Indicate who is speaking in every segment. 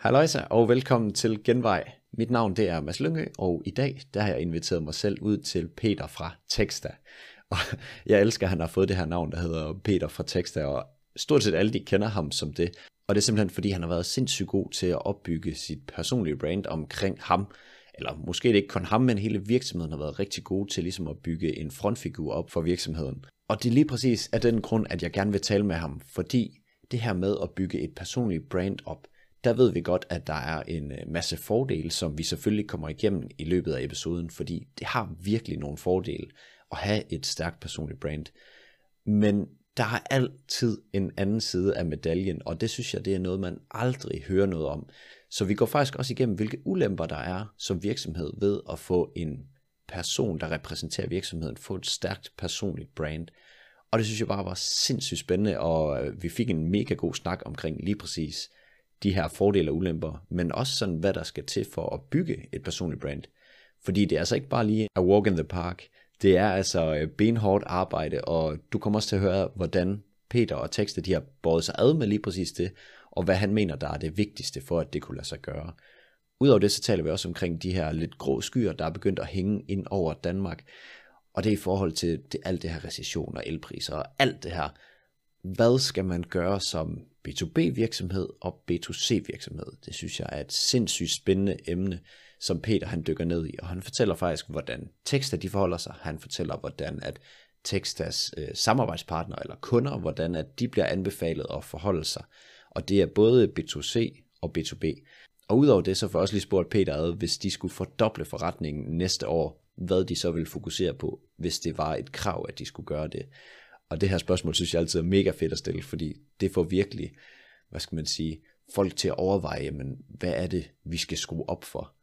Speaker 1: Halløjsa og velkommen til Genvej. Mit navn det er Mads Lyngø, og i dag der har jeg inviteret mig selv ud til Peter fra Texta. Og jeg elsker, at han har fået det her navn, der hedder Peter fra Texta, og stort set alle de kender ham som det. Og det er simpelthen fordi, han har været sindssygt god til at opbygge sit personlige brand omkring ham. Eller måske det ikke kun ham, men hele virksomheden har været rigtig god til ligesom at bygge en frontfigur op for virksomheden. Og det er lige præcis af den grund, at jeg gerne vil tale med ham, fordi det her med at bygge et personligt brand op, der ved vi godt, at der er en øh, masse fordele, som vi selvfølgelig kommer igennem i løbet af episoden, fordi det har virkelig nogle fordele at have et stærkt personligt brand. Men der er altid en anden side af medaljen, og det synes jeg, det er noget, man aldrig hører noget om. Så vi går faktisk også igennem, hvilke ulemper der er som virksomhed ved at få en person, der repræsenterer virksomheden, få et stærkt personligt brand. Og det synes jeg bare var sindssygt spændende, og øh, vi fik en mega god snak omkring lige præcis de her fordele og ulemper, men også sådan, hvad der skal til for at bygge et personligt brand. Fordi det er altså ikke bare lige a walk in the park. Det er altså øh, benhårdt arbejde, og du kommer også til at høre, hvordan Peter og Tekster de har båret sig ad med lige præcis det, og hvad han mener, der er det vigtigste for, at det kunne lade sig gøre. Udover det, så taler vi også omkring de her lidt grå skyer, der er begyndt at hænge ind over Danmark. Og det er i forhold til det, alt det her recession og elpriser og alt det her. Hvad skal man gøre som B2B virksomhed og B2C virksomhed? Det synes jeg er et sindssygt spændende emne, som Peter han dykker ned i. Og han fortæller faktisk, hvordan tekster de forholder sig. Han fortæller, hvordan at Textas øh, samarbejdspartnere eller kunder, hvordan at de bliver anbefalet at forholde sig. Og det er både B2C og B2B. Og udover det, så får jeg også lige spurgt Peter ad, hvis de skulle fordoble forretningen næste år, hvad de så ville fokusere på, hvis det var et krav, at de skulle gøre det. Og det her spørgsmål synes jeg altid er mega fedt at stille, fordi det får virkelig, hvad skal man sige, folk til at overveje, men hvad er det, vi skal skrue op for?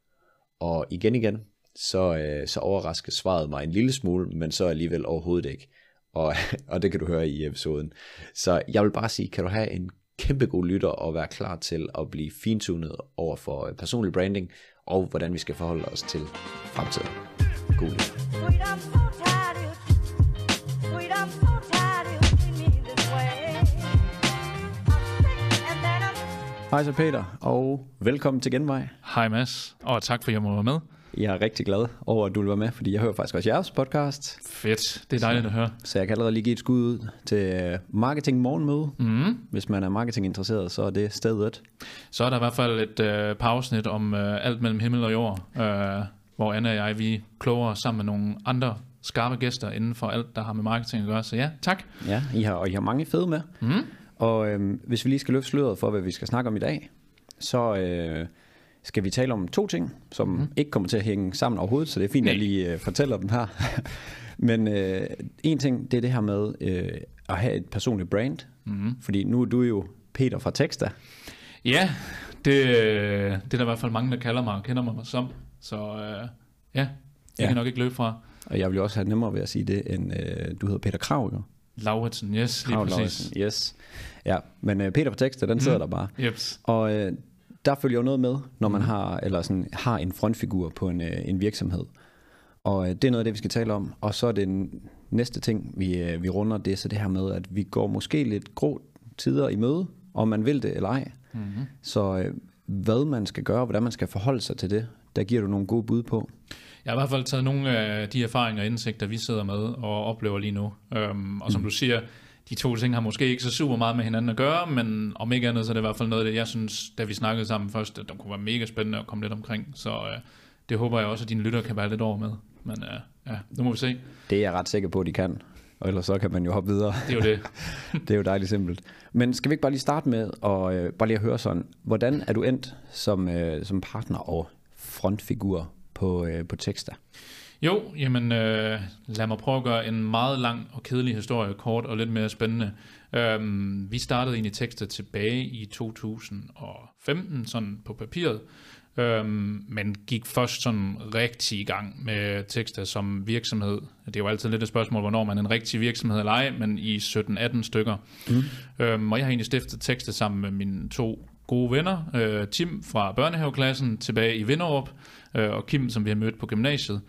Speaker 1: Og igen igen, så, øh, så overrasker svaret mig en lille smule, men så alligevel overhovedet ikke. Og, og det kan du høre i episoden. Så jeg vil bare sige, kan du have en kæmpe god lytter og være klar til at blive fintunet over for øh, personlig branding og hvordan vi skal forholde os til fremtiden. God lytter. Hej så Peter, og velkommen til Genvej.
Speaker 2: Hej Mads, og tak for at jeg må være med.
Speaker 1: Jeg er rigtig glad over, at du vil være med, fordi jeg hører faktisk også jeres podcast,
Speaker 2: Fedt, det er dejligt at høre.
Speaker 1: så jeg kan allerede lige give et skud ud til Marketing Morgenmøde.
Speaker 2: Mm.
Speaker 1: Hvis man er marketinginteresseret, så er det stedet.
Speaker 2: Så er der i hvert fald et øh, par afsnit om øh, alt mellem himmel og jord, øh, hvor Anna og jeg, vi kloger sammen med nogle andre skarpe gæster inden for alt, der har med marketing at gøre. Så ja, tak.
Speaker 1: Ja, I har, og I har mange fede med.
Speaker 2: Mm.
Speaker 1: Og øhm, hvis vi lige skal løfte sløret for, hvad vi skal snakke om i dag, så øh, skal vi tale om to ting, som mm. ikke kommer til at hænge sammen overhovedet, så det er fint, at jeg lige øh, fortæller dem her. Men øh, en ting, det er det her med øh, at have et personligt brand, mm. fordi nu er du jo Peter fra Texta.
Speaker 2: Ja, det, øh, det er der i hvert fald mange, der kalder mig og kender mig som. Så øh, ja, jeg
Speaker 1: Ja.
Speaker 2: ja. kan nok ikke løbe fra.
Speaker 1: Og jeg vil jo også have nemmere ved at sige det, end øh, du hedder Peter Krav, jo.
Speaker 2: Lauritsen, yes, lige
Speaker 1: Krav
Speaker 2: præcis.
Speaker 1: Lauritsen, Yes. Ja, men øh, Peter fra Texta, den sidder der bare.
Speaker 2: Jeps.
Speaker 1: Og øh, der følger jo noget med, når man har, eller sådan, har en frontfigur på en, øh, en virksomhed. Og øh, det er noget af det, vi skal tale om. Og så er det den næste ting, vi, øh, vi runder, det er så det her med, at vi går måske lidt grå tider i møde, om man vil det eller ej. Mm-hmm. Så øh, hvad man skal gøre, hvordan man skal forholde sig til det, der giver du nogle gode bud på.
Speaker 2: Jeg har i hvert fald taget nogle af de erfaringer og indsigter, vi sidder med og oplever lige nu. Øhm, og som du siger, de to ting har måske ikke så super meget med hinanden at gøre, men om ikke andet, så er det i hvert fald noget det, jeg synes, da vi snakkede sammen først, at det kunne være mega spændende at komme lidt omkring. Så øh, det håber jeg også, at dine lytter kan være lidt over med. Men øh, ja, nu må vi se.
Speaker 1: Det er jeg ret sikker på, at de kan. Og ellers så kan man jo hoppe videre.
Speaker 2: Det er jo det.
Speaker 1: det er jo dejligt simpelt. Men skal vi ikke bare lige starte med at øh, bare lige at høre sådan, hvordan er du endt som, øh, som partner og frontfigur på, øh, på Texta?
Speaker 2: Jo, jamen øh, lad mig prøve at gøre en meget lang og kedelig historie kort og lidt mere spændende. Øhm, vi startede egentlig tekster tilbage i 2015, sådan på papiret, øhm, men gik først sådan rigtig i gang med tekster som virksomhed. Det er jo altid lidt et spørgsmål, hvornår man er en rigtig virksomhed eller ej, men i 17-18 stykker. Mm. Øhm, og jeg har egentlig stiftet tekster sammen med mine to gode venner, øh, Tim fra børnehaveklassen tilbage i Vinderup, øh, og Kim, som vi har mødt på gymnasiet.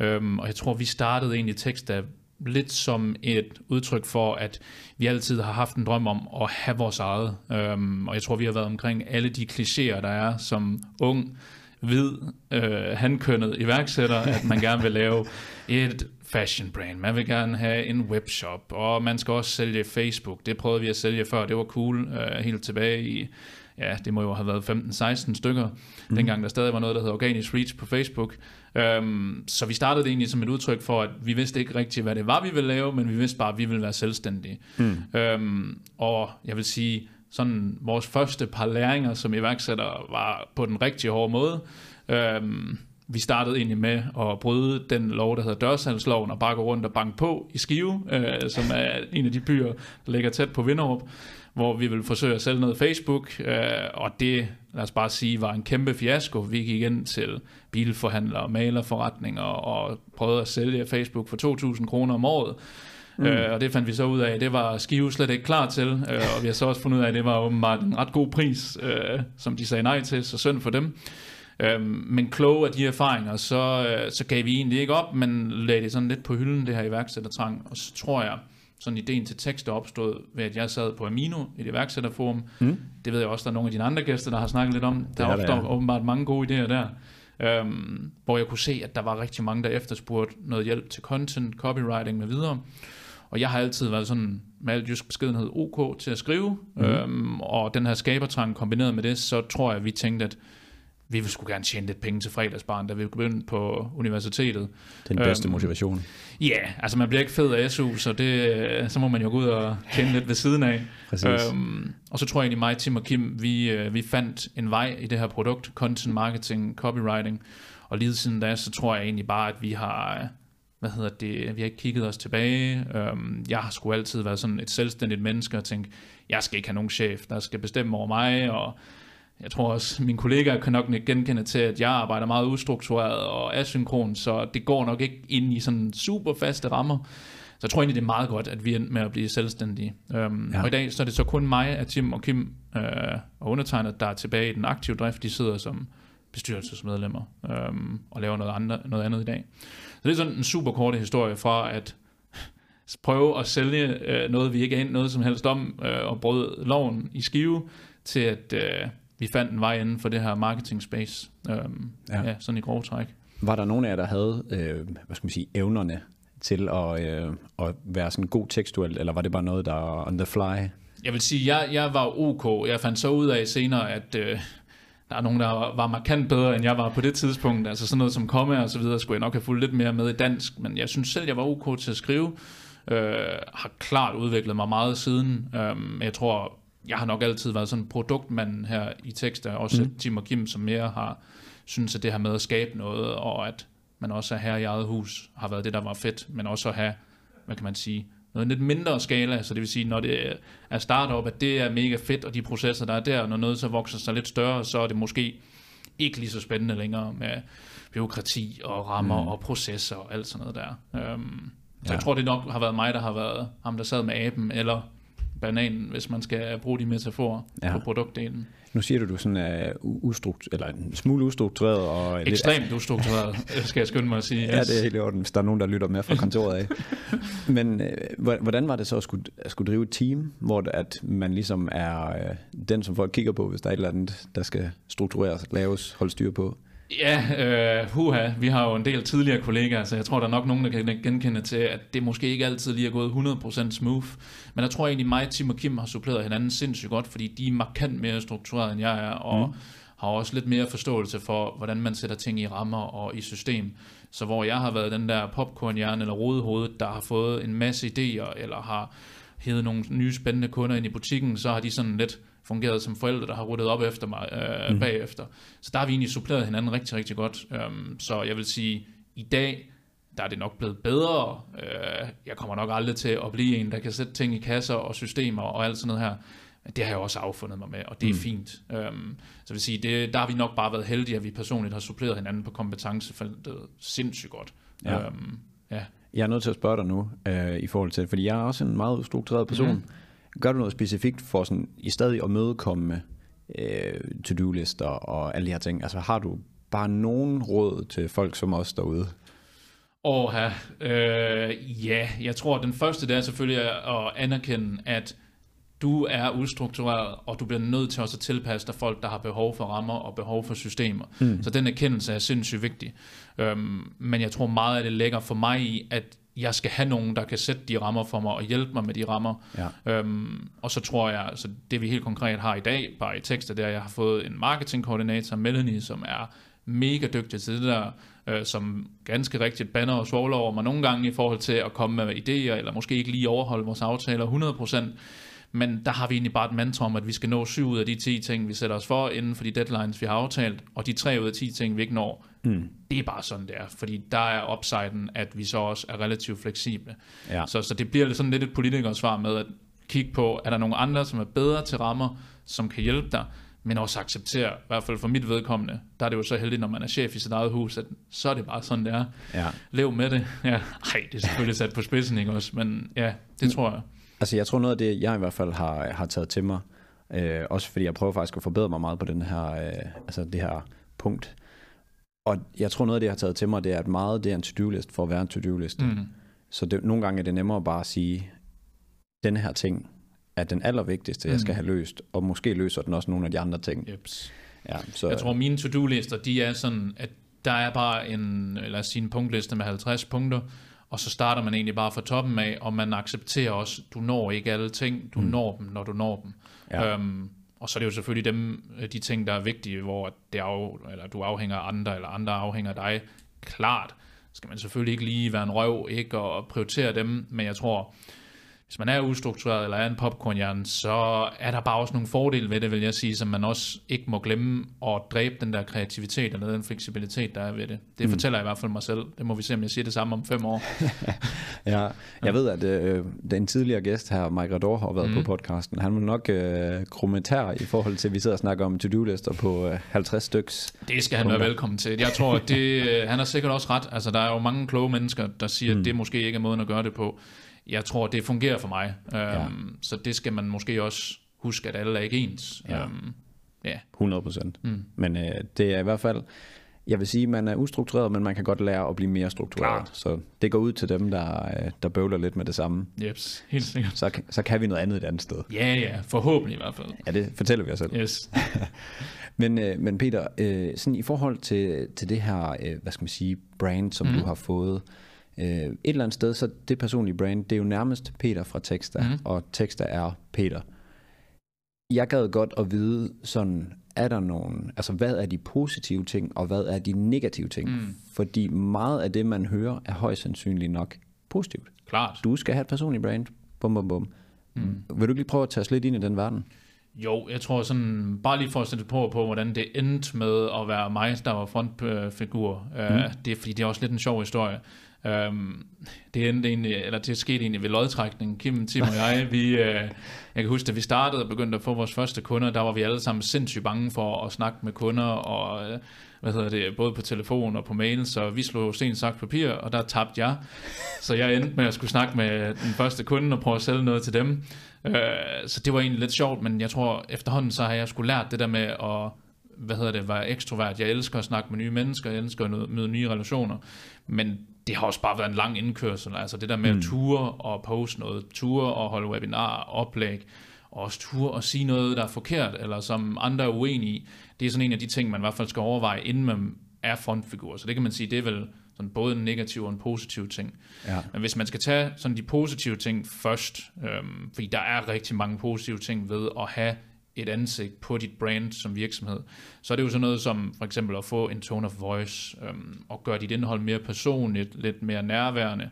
Speaker 2: Øhm, og jeg tror, vi startede egentlig tekster lidt som et udtryk for, at vi altid har haft en drøm om at have vores eget. Øhm, og jeg tror, vi har været omkring alle de klichéer, der er som ung, hvid, øh, hankønnet iværksætter, at man gerne vil lave et fashion brand, man vil gerne have en webshop, og man skal også sælge Facebook. Det prøvede vi at sælge før, det var cool, øh, helt tilbage i, ja, det må jo have været 15-16 stykker, mm. dengang der stadig var noget, der hed Organic Reach på Facebook. Øhm, så vi startede det egentlig som et udtryk for, at vi vidste ikke rigtigt, hvad det var, vi ville lave, men vi vidste bare, at vi ville være selvstændige. Mm. Øhm, og jeg vil sige, sådan vores første par læringer som iværksætter var på den rigtige hårde måde. Øhm, vi startede egentlig med at bryde den lov, der hedder dørsalgsloven, og bare gå rundt og banke på i Skive, øh, som er en af de byer, der ligger tæt på Vinderup, hvor vi ville forsøge at sælge noget Facebook, øh, og det, lad os bare sige, var en kæmpe fiasko. Vi gik ind til bilforhandlere, malerforretninger og prøvede at sælge Facebook for 2.000 kroner om året. Mm. Øh, og det fandt vi så ud af, det var Skive slet ikke klar til, øh, og vi har så også fundet ud af, at det var åbenbart en ret god pris, øh, som de sagde nej til, så synd for dem. Øhm, men kloge af de erfaringer, så, øh, så gav vi egentlig ikke op, men lagde det sådan lidt på hylden, det her iværksættertrang. Og så tror jeg, sådan ideen til tekst er opstået ved, at jeg sad på Amino, et iværksætterforum. Mm. Det ved jeg også, der er nogle af dine andre gæster, der har snakket lidt om. Der
Speaker 1: er
Speaker 2: er
Speaker 1: der,
Speaker 2: ofte
Speaker 1: ja.
Speaker 2: åbenbart mange gode idéer der. Øhm, hvor jeg kunne se, at der var rigtig mange, der efterspurgte noget hjælp til content, copywriting med videre. Og jeg har altid været sådan med alt jysk beskedenhed OK til at skrive, mm. øhm, og den her skabertrang kombineret med det, så tror jeg, at vi tænkte, at vi ville skulle gerne tjene lidt penge til fredagsbarn, da vi begyndte på universitetet.
Speaker 1: Den bedste
Speaker 2: Øhm,
Speaker 1: motivation.
Speaker 2: Ja, yeah, altså man bliver ikke fed af SU, så, det, så må man jo gå ud og tjene lidt ved siden af.
Speaker 1: Præcis.
Speaker 2: Øhm, og så tror jeg egentlig mig, Tim og Kim, vi, øh, vi fandt en vej i det her produkt, content marketing, copywriting, og lige siden da, så tror jeg egentlig bare, at vi har, øh, hvad hedder det, vi har ikke kigget os tilbage. Øhm, jeg har sgu altid været sådan et selvstændigt menneske og tænkt, jeg skal ikke have nogen chef, der skal bestemme over mig, og jeg tror også, mine kollegaer kan nok genkende til, at jeg arbejder meget ustruktureret og asynkron, så det går nok ikke ind i sådan super faste rammer. Så jeg tror egentlig, det er meget godt, at vi endte med at blive selvstændige. Øhm,
Speaker 1: Ja.
Speaker 2: Og i dag så er det så kun mig, at Tim og Kim øh, og undertegnet, der er tilbage i den aktive drift. De sidder som bestyrelsesmedlemmer øhm, og laver noget, andre, noget andet i dag. Så det er sådan en super korte historie fra at prøve at sælge øh, noget, vi ikke er noget som helst om, øh, og brød loven i skive, til at øh, vi fandt en vej inden for det her marketing space. Øhm,
Speaker 1: Ja.
Speaker 2: ja. sådan i grove træk.
Speaker 1: Var der nogen af jer, der havde, øh, hvad skal man sige, evnerne til at, øh, at være sådan god tekstuel, eller var det bare noget, der er on the fly?
Speaker 2: Jeg vil sige, jeg, jeg var ok. Jeg fandt så ud af senere, at øh, der er nogen, der var, var markant bedre, end jeg var på det tidspunkt. Altså sådan noget som komme og så videre, skulle jeg nok have fulgt lidt mere med i dansk. Men jeg synes selv, jeg var ok til at skrive. Øh, har klart udviklet mig meget siden. Øh, jeg tror, jeg har nok altid været sådan en produktmand her i tekster. Også mm. Tim og Kim, som mere har synes, at det her med at skabe noget, og at man også er her i eget hus, har været det, der var fedt. Men også at have, hvad kan man sige, noget lidt mindre skala, så det vil sige, når det er startup, at det er mega fedt, og de processer, der er der, når noget så vokser sig lidt større, så er det måske ikke lige så spændende længere med byråkrati og rammer mm. og processer og alt sådan noget der. Um, så
Speaker 1: Ja.
Speaker 2: jeg tror, det nok har været mig, der har været ham, der sad med aben, eller bananen, hvis man skal bruge de metaforer
Speaker 1: Ja.
Speaker 2: på produktdelen.
Speaker 1: Nu siger du, du sådan er u- ustrukt, eller en smule ustruktureret. Og lidt-
Speaker 2: Ekstremt ustruktureret, skal jeg skynde mig at sige.
Speaker 1: Ja, det er helt i orden, hvis der er nogen, der lytter med fra kontoret af. Men øh, hvor- hvordan var det så at skulle, at skulle drive et team, hvor at man ligesom er øh, den, som folk kigger på, hvis der er et eller andet, der skal struktureres, laves, holde styr på?
Speaker 2: Ja, øh, huha, vi har jo en del tidligere kollegaer, så jeg tror, der er nok nogen, der kan genkende til, at det måske ikke altid lige er gået 100% smooth. Men jeg tror egentlig, mig, Tim og Kim har suppleret hinanden sindssygt godt, fordi de er markant mere struktureret, end jeg er, og mm. har også lidt mere forståelse for, hvordan man sætter ting i rammer og i system. Så hvor jeg har været den der popcornhjerne eller rodehovedet, der har fået en masse idéer, eller har hævet nogle nye spændende kunder ind i butikken, så har de sådan lidt fungeret som forældre, der har ruttet op efter mig øh, mm. bagefter. Så der har vi egentlig suppleret hinanden rigtig, rigtig godt. Um, så jeg vil sige, i dag, der er det nok blevet bedre. Uh, jeg kommer nok aldrig til at blive en, der kan sætte ting i kasser og systemer og alt sådan noget her. Men det har jeg også affundet mig med, og det er mm. fint. Um, så vil sige, det, der har vi nok bare været heldige, at vi personligt har suppleret hinanden på kompetencefeltet sindssygt godt.
Speaker 1: Ja.
Speaker 2: Um, ja.
Speaker 1: Jeg er nødt til at spørge dig nu, øh, i forhold til, fordi jeg er også en meget ustruktureret person. Mm. Gør du noget specifikt for sådan, i stadig at mødekomme øh, to-do-lister og alle de her ting? Altså har du bare nogen råd til folk som os derude?
Speaker 2: Og øh, ja, jeg tror, at den første det er selvfølgelig at anerkende, at du er ustruktureret, og du bliver nødt til også at tilpasse dig folk, der har behov for rammer og behov for systemer. Mm. Så den erkendelse er sindssygt vigtig. Øhm, men jeg tror meget af det ligger for mig i, at jeg skal have nogen, der kan sætte de rammer for mig og hjælpe mig med de rammer.
Speaker 1: Ja.
Speaker 2: Øhm, og så tror jeg, altså det vi helt konkret har i dag, bare i tekster, er, at jeg har fået en marketingkoordinator, Melanie, som er mega dygtig til det der, øh, som ganske rigtigt banner og svogler over mig nogle gange i forhold til at komme med idéer, eller måske ikke lige overholde vores aftaler 100%. Men der har vi egentlig bare et mantra om, at vi skal nå 7 ud af de 10 ting, vi sætter os for inden for de deadlines, vi har aftalt, og de 3 ud af 10 ting, vi ikke når, mm. det er bare sådan, det er. Fordi der er upsiden, at vi så også er relativt fleksible.
Speaker 1: Ja.
Speaker 2: Så, så det bliver sådan lidt et politikersvar med at kigge på, er der nogle andre, som er bedre til rammer, som kan hjælpe dig, men også acceptere, i hvert fald for mit vedkommende, der er det jo så heldigt, når man er chef i sit eget hus, at så er det bare sådan, det er.
Speaker 1: Ja.
Speaker 2: Lev med det. Ja, ej, det er selvfølgelig sat på spidsen, ikke også? Men ja, det tror jeg.
Speaker 1: Altså jeg tror noget af det, jeg i hvert fald har, har taget til mig, øh, også fordi jeg prøver faktisk at forbedre mig meget på den her, øh, altså det her punkt. Og jeg tror noget af det, jeg har taget til mig, det er, at meget det er en to-do-list for at være en to-do-list.
Speaker 2: Mm.
Speaker 1: Så det, nogle gange er det nemmere bare at sige, den her ting er den allervigtigste, jeg skal
Speaker 2: Mm.
Speaker 1: have løst, og måske løser den også nogle af de andre ting.
Speaker 2: Jeps.
Speaker 1: Ja, så,
Speaker 2: Jeg tror, mine to-do-lister, de er sådan, at der er bare en, lad os sige, en punktliste med 50 punkter, og så starter man egentlig bare fra toppen af, og man accepterer også, du når ikke alle ting, du mm. når dem, når du når dem.
Speaker 1: Ja.
Speaker 2: Øhm, og så er det jo selvfølgelig dem, øh, de ting, der er vigtige, hvor det af, eller du afhænger af andre, eller andre afhænger af dig. Klart skal man selvfølgelig ikke lige være en røv, ikke, og prioritere dem, men jeg tror, hvis man er ustruktureret eller er en popcornhjerne, så er der bare også nogle fordele ved det, vil jeg sige, som man også ikke må glemme at dræbe den der kreativitet eller den fleksibilitet, der er ved det. Det mm. fortæller jeg i hvert fald mig selv. Det må vi se, om jeg siger det samme om fem år.
Speaker 1: Ja, jeg ved, at øh, den tidligere gæst her, Mike Rador, har været mm. på podcasten. Han vil nok øh, kommentere i forhold til, at vi sidder og snakker om to-do-lister på øh, 50 styks.
Speaker 2: Det skal han være velkommen til. Jeg tror, at det, øh, han har sikkert også ret. Altså, der er jo mange kloge mennesker, der siger, mm. at det måske ikke er måden at gøre det på. Jeg tror, det fungerer for mig.
Speaker 1: Ja.
Speaker 2: Um, så det skal man måske også huske, at alle er ikke ens.
Speaker 1: Ja.
Speaker 2: Um, ja.
Speaker 1: 100 procent. Mm. Men øh, det er i hvert fald, jeg vil sige, man er ustruktureret, men man kan godt lære at blive mere struktureret.
Speaker 2: Klart.
Speaker 1: Så det går ud til dem, der, øh, der bøvler lidt med det samme.
Speaker 2: Jeps, helt sikkert.
Speaker 1: Så, så kan vi noget andet et andet sted.
Speaker 2: Ja, ja, forhåbentlig i hvert fald.
Speaker 1: Ja, det fortæller vi os selv.
Speaker 2: Yes.
Speaker 1: Men, øh, men Peter, øh, sådan i forhold til, til det her, hvad skal man sige, brand, som mm. du har fået, øh, et eller andet sted, så det personlige brand, det er jo nærmest Peter fra Teksta, mm. og Teksta er Peter. Jeg gad godt at vide, sådan, er der nogen, altså hvad er de positive ting, og hvad er de negative ting? Mm. Fordi meget af det, man hører, er højst sandsynligt nok positivt.
Speaker 2: Klart.
Speaker 1: Du skal have et personligt brand, bum bum bum. Mm. Vil du ikke lige prøve at tage os lidt ind i den verden?
Speaker 2: Jo, jeg tror sådan, bare lige for at sætte på på, hvordan det endte med at være mig, der var frontfigur. Mm. Uh, det er fordi, det er også lidt en sjov historie. Øhm, det endte egentlig, eller det skete egentlig ved lodtrækning. Kim, Tim og jeg, vi, øh, jeg kan huske, da vi startede og begyndte at få vores første kunder, der var vi alle sammen sindssygt bange for at snakke med kunder, og uh, hvad hedder det, både på telefon og på mail, så vi slog sten, sagt, papir, og der tabte jeg. Så jeg endte med at skulle snakke med den første kunde og prøve at sælge noget til dem. Øh, så det var egentlig lidt sjovt, men jeg tror efterhånden så har jeg skulle lært det der med at hvad hedder det, være ekstrovert. Jeg elsker at snakke med nye mennesker, jeg elsker at møde nye relationer, men det har også bare været en lang indkørsel, altså det der med mm. at ture og poste noget, ture og holde webinar, oplæg, og også ture og sige noget, der er forkert, eller som andre er uenige i. Det er sådan en af de ting, man i hvert fald skal overveje, inden man er frontfigur. Så det kan man sige, det er vel sådan både en negativ og en positiv ting.
Speaker 1: Ja.
Speaker 2: Men hvis man skal tage sådan de positive ting først, øhm, fordi der er rigtig mange positive ting ved at have et ansigt på dit brand som virksomhed, så er det jo sådan noget som for eksempel at få en tone of voice, øhm, og gøre dit indhold mere personligt, lidt mere nærværende.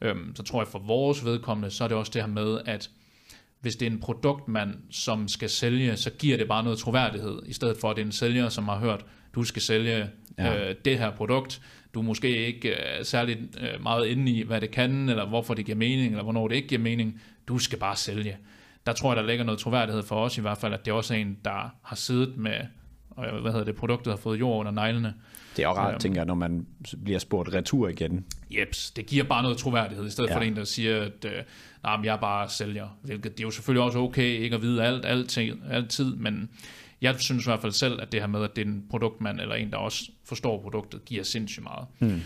Speaker 2: Øhm, så tror jeg for vores vedkommende, så er det også det her med, at hvis det er en produktmand, som skal sælge, så giver det bare noget troværdighed, i stedet for at det er en sælger, som har hørt, du skal sælge
Speaker 1: Ja.
Speaker 2: øh, det her produkt. Du er måske ikke øh, særlig øh, meget inde i, hvad det kan, eller hvorfor det giver mening, eller hvornår det ikke giver mening. Du skal bare sælge. Der tror jeg, der ligger noget troværdighed for os i hvert fald, at det også er en, der har siddet med, og hvad hedder det, produktet har fået jord under neglene.
Speaker 1: Det er jo rart,
Speaker 2: Øhm.
Speaker 1: tænker jeg, når man bliver spurgt retur igen.
Speaker 2: Jeps, det giver bare noget troværdighed, i stedet
Speaker 1: Ja.
Speaker 2: ja. for en, der siger, at øh, nej, men jeg er bare sælger. Hvilket det er jo selvfølgelig også okay, ikke at vide alt, altid, altid, men jeg synes i hvert fald selv, at det her med, at det er en produktmand, eller en, der også forstår produktet, giver sindssygt meget. Hmm.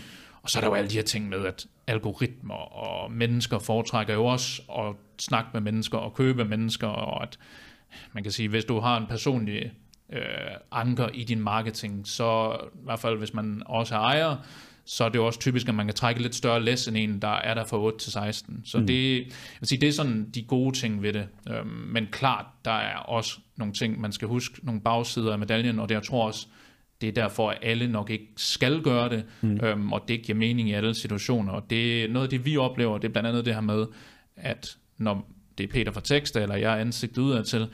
Speaker 2: Og så er der jo alle de her ting med, at algoritmer og mennesker foretrækker jo også at snakke med mennesker og købe mennesker, og at man kan sige, hvis du har en personlig øh, anker i din marketing, så i hvert fald hvis man også er ejer, så er det jo også typisk, at man kan trække lidt større læs end en, der er der fra 8 til 16. Så mm. det, jeg vil sige, det er sådan de gode ting ved det. Øhm, men klart, der er også nogle ting, man skal huske, nogle bagsider af medaljen, og det jeg tror også, det er derfor, at alle nok ikke skal gøre det, mm. øhm, og det giver mening i alle situationer. Og det er noget af det, vi oplever, det er blandt andet det her med, at når det er Peter fra Tekst, eller jeg er ansigtet udad til,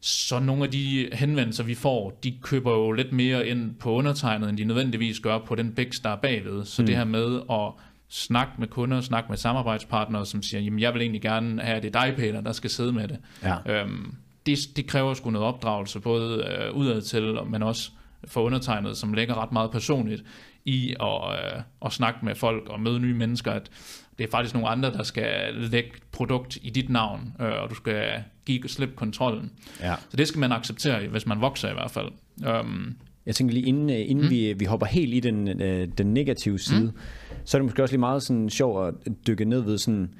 Speaker 2: så nogle af de henvendelser, vi får, de køber jo lidt mere ind på undertegnet, end de nødvendigvis gør på den bæks, der er bagved. Så mm. det her med at snakke med kunder, snakke med samarbejdspartnere, som siger, jamen jeg vil egentlig gerne have, at det er dig, Peter, der skal sidde med det.
Speaker 1: Ja.
Speaker 2: Øhm, det, det kræver sgu noget opdragelse, både øh, udad til, men også for undertegnet, som lægger ret meget personligt i at, øh, at snakke med folk og møde nye mennesker, at det er faktisk nogle andre, der skal lægge produkt i dit navn, øh, og du skal give slip kontrollen.
Speaker 1: Ja.
Speaker 2: Så det skal man acceptere, hvis man vokser i hvert fald. Um,
Speaker 1: Jeg tænker lige, inden, øh, inden mm. vi, vi hopper helt i den, øh, den negative side, mm. så er det måske også lige meget sådan sjovt at dykke ned ved sådan,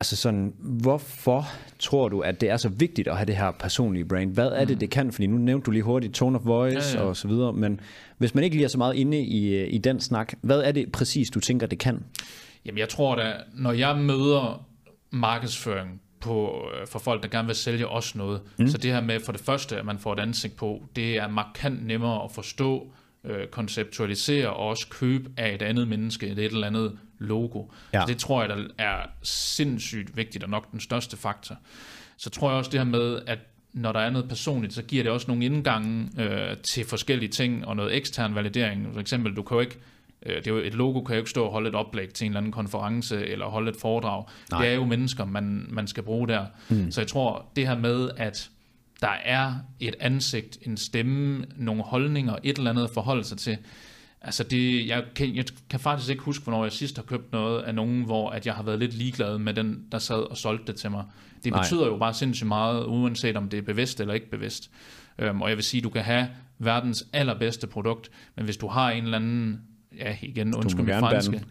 Speaker 1: altså sådan, hvorfor tror du, at det er så vigtigt at have det her personlige brand? Hvad er det, det kan? Fordi nu nævnte du lige hurtigt tone of voice
Speaker 2: Ja,
Speaker 1: ja, og så videre, men hvis man ikke lige er så meget inde i, i den snak, hvad er det præcis, du tænker, det kan?
Speaker 2: Jamen jeg tror da, når jeg møder markedsføring på, øh, for folk, der gerne vil sælge os noget, mm. så det her med for det første, at man får et ansigt på, det er markant nemmere at forstå, øh, konceptualisere og også købe af et andet menneske, et eller andet logo.
Speaker 1: Ja.
Speaker 2: Så det tror jeg, der er sindssygt vigtigt og nok den største faktor. Så tror jeg også det her med, at når der er noget personligt, så giver det også nogle indgange øh, til forskellige ting og noget ekstern validering. For eksempel, du kan jo ikke øh, det er jo, et logo kan jo ikke stå og holde et oplæg til en eller anden konference eller holde et foredrag. Nej. Det er jo mennesker, man, man skal bruge der. Mm. Så jeg tror, det her med, at der er et ansigt, en stemme, nogle holdninger, et eller andet at forholde sig til. Altså det, jeg, kan, jeg kan faktisk ikke huske, hvornår jeg sidst har købt noget af nogen, hvor at jeg har været lidt ligeglad med den, der sad og solgte det til mig. Det
Speaker 1: Nej.
Speaker 2: betyder jo bare sindssygt meget, uanset om det er bevidst eller ikke bevidst. Øhm, og jeg vil sige, du kan have verdens allerbedste produkt, men hvis du har en eller anden ja, igen, undskyld mig franske,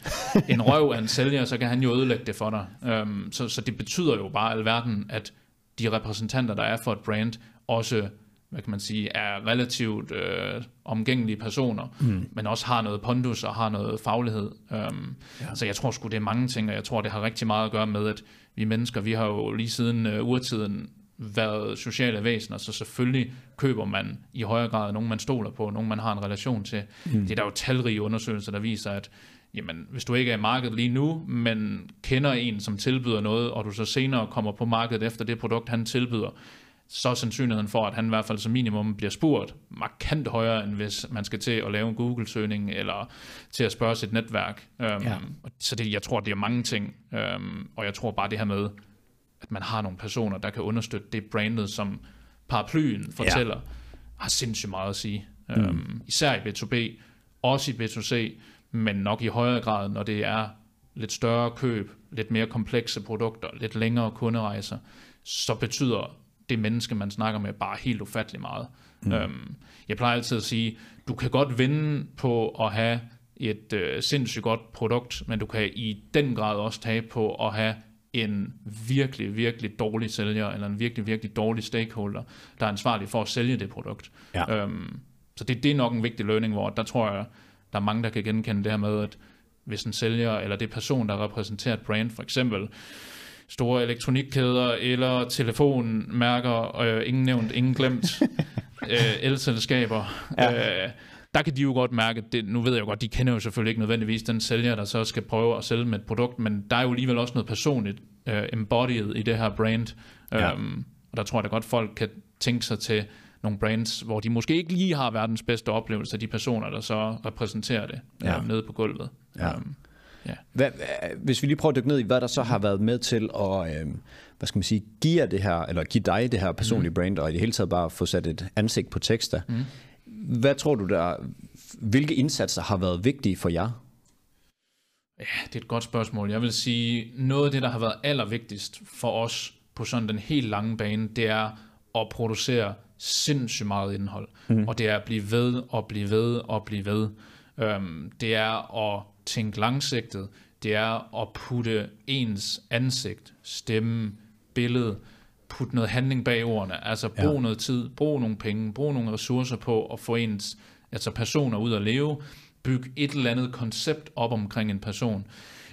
Speaker 2: en røv af en sælger, så kan han jo ødelægge det for dig. Øhm, så, så det betyder jo bare alverden, at de repræsentanter, der er for et brand, også hvad kan man sige, er relativt øh, omgængelige personer, mm. men også har noget pondus og har noget faglighed. Øhm, ja. Så jeg tror sgu, det er mange ting, og jeg tror, det har rigtig meget at gøre med, at vi mennesker, vi har jo lige siden øh, urtiden været sociale væsener, så selvfølgelig køber man i højere grad nogen, man stoler på, nogen, man har en relation til. Mm. Det er der jo talrige undersøgelser, der viser, at jamen, hvis du ikke er i markedet lige nu, men kender en, som tilbyder noget, og du så senere kommer på markedet efter det produkt, han tilbyder, så er sandsynligheden for, at han i hvert fald som minimum bliver spurgt markant højere, end hvis man skal til at lave en Google-søgning, eller til at spørge sit netværk. Um,
Speaker 1: Ja.
Speaker 2: Så det, jeg tror, det er mange ting, um, og jeg tror bare det her med, at man har nogle personer, der kan understøtte det brandet, som paraplyen fortæller, ja. har sindssygt meget at sige. Mm. Um, især i B2B, også i B2C, men nok i højere grad, når det er lidt større køb, lidt mere komplekse produkter, lidt længere kunderejser, så betyder det menneske, man snakker med, bare helt ufattelig meget. Mm. Um, jeg plejer altid at sige, du kan godt vinde på at have et øh, sindssygt godt produkt, men du kan i den grad også tabe på at have en virkelig, virkelig dårlig sælger, eller en virkelig, virkelig dårlig stakeholder, der er ansvarlig for at sælge det produkt.
Speaker 1: Ja.
Speaker 2: Øhm, så det, det er nok en vigtig learning, hvor der tror jeg, der er mange, der kan genkende det her med, at hvis en sælger, eller det person, der repræsenterer et brand, for eksempel store elektronikkæder, eller telefonmærker, øh, ingen nævnt, ingen glemt, øh, elselskaber, ja. øh, der kan de jo godt mærke, det, nu ved jeg jo godt, de kender jo selvfølgelig ikke nødvendigvis den sælger, der så skal prøve at sælge med et produkt, men der er jo alligevel også noget personligt øh, embodied i det her brand.
Speaker 1: Ja.
Speaker 2: Øhm, og der tror jeg da godt, folk kan tænke sig til nogle brands, hvor de måske ikke lige har verdens bedste oplevelse af de personer, der så repræsenterer det
Speaker 1: Ja.
Speaker 2: ja. øh, nede på gulvet.
Speaker 1: Ja.
Speaker 2: Øhm, ja.
Speaker 1: Hvad, hvis vi lige prøver at dykke ned i, hvad der så har været med til at, øh, hvad skal man sige, give det her, eller give dig det her personlige mm. brand, og i det hele taget bare få sat et ansigt på tekster. Mm. Hvad tror du der, hvilke indsatser har været vigtige for jer?
Speaker 2: Ja, det er et godt spørgsmål. Jeg vil sige, noget af det, der har været allervigtigst for os på sådan den helt lange bane, det er at producere sindssygt meget indhold. Mm. Og det er at blive ved og blive ved og blive ved. Øhm, det er at tænke langsigtet, det er at putte ens ansigt, stemme, billede, putte noget handling bag ordene. Altså brug
Speaker 1: Ja.
Speaker 2: noget tid, brug nogle penge, brug nogle ressourcer på at få ens altså personer ud at leve, bygge et eller andet koncept op omkring en person.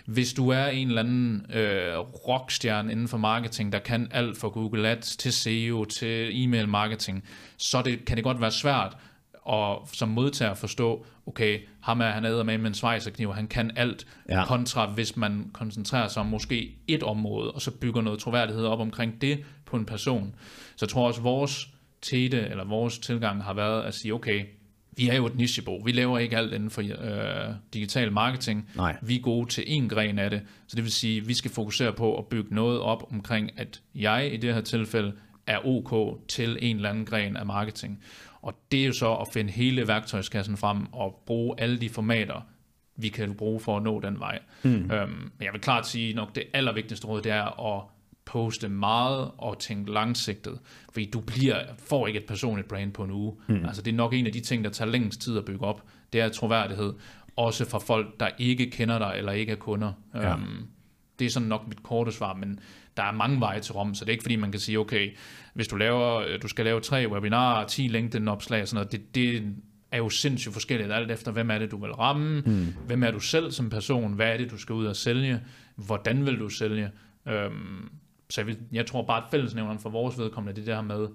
Speaker 2: Hvis du er en eller anden øh, rockstjerne inden for marketing, der kan alt fra Google Ads til SEO til e-mail marketing, så det, kan det godt være svært og som modtager forstå, okay, ham er han æder med med en svejserkniv, han kan alt,
Speaker 1: Ja.
Speaker 2: kontra hvis man koncentrerer sig om måske et område, og så bygger noget troværdighed op omkring det på en person. Så jeg tror også, vores tete, eller vores tilgang har været at sige, okay, vi er jo et nichebo, vi laver ikke alt inden for øh, digital marketing,
Speaker 1: Nej.
Speaker 2: vi er gode til en gren af det, så det vil sige, vi skal fokusere på at bygge noget op omkring, at jeg i det her tilfælde er ok til en eller anden gren af marketing. Og det er jo så at finde hele værktøjskassen frem og bruge alle de formater, vi kan bruge for at nå den vej. Mm. Øhm, jeg vil klart sige, nok det allervigtigste råd, det er at poste meget og tænke langsigtet. Fordi du bliver, får ikke et personligt brand på en uge. Mm. Altså det er nok en af de ting, der tager længst tid at bygge op. Det er troværdighed. Også fra folk, der ikke kender dig eller ikke er kunder.
Speaker 1: Ja.
Speaker 2: Øhm, det er sådan nok mit korte svar, men der er mange veje til Rom, så det er ikke fordi, man kan sige, okay, hvis du, laver, du skal lave tre webinarer, 10 LinkedIn-opslag og sådan noget, det, det er jo sindssygt forskelligt, alt efter, hvem er det, du vil ramme, mm. hvem er du selv som person, hvad er det, du skal ud og sælge, hvordan vil du sælge. Øhm, så jeg, vil, jeg tror bare, at fællesnævneren for vores vedkommende, det der med,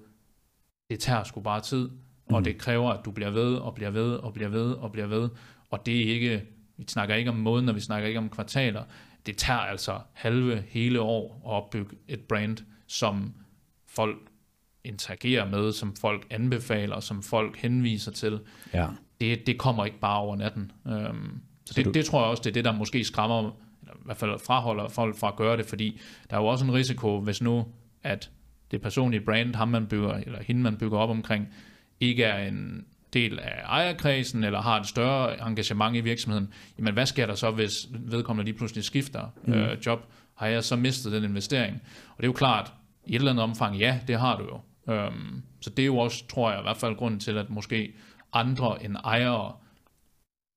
Speaker 2: det tager sgu bare tid, og
Speaker 1: Mm.
Speaker 2: det kræver, at du bliver ved, og bliver ved, og bliver ved, og bliver ved, og det er ikke, vi snakker ikke om måneder, vi snakker ikke om kvartaler, det tager altså halve hele år at opbygge et brand, som folk interagerer med, som folk anbefaler, som folk henviser til.
Speaker 1: Ja.
Speaker 2: Det, det kommer ikke bare over natten. Øhm, så det,
Speaker 1: du-
Speaker 2: det tror jeg også, det er det, der måske skræmmer, eller i hvert fald fraholder folk fra at gøre det, fordi der er jo også en risiko, hvis nu, at det personlige brand, ham man bygger, eller hende man bygger op omkring, ikke er en del af ejerkredsen, eller har et større engagement i virksomheden, jamen hvad sker der så, hvis vedkommende lige pludselig skifter mm. øh, job? Har jeg så mistet den investering? Og det er jo klart, i et eller andet omfang, ja, det har du jo. Øhm, så det er jo også, tror jeg, i hvert fald grunden til, at måske andre end ejere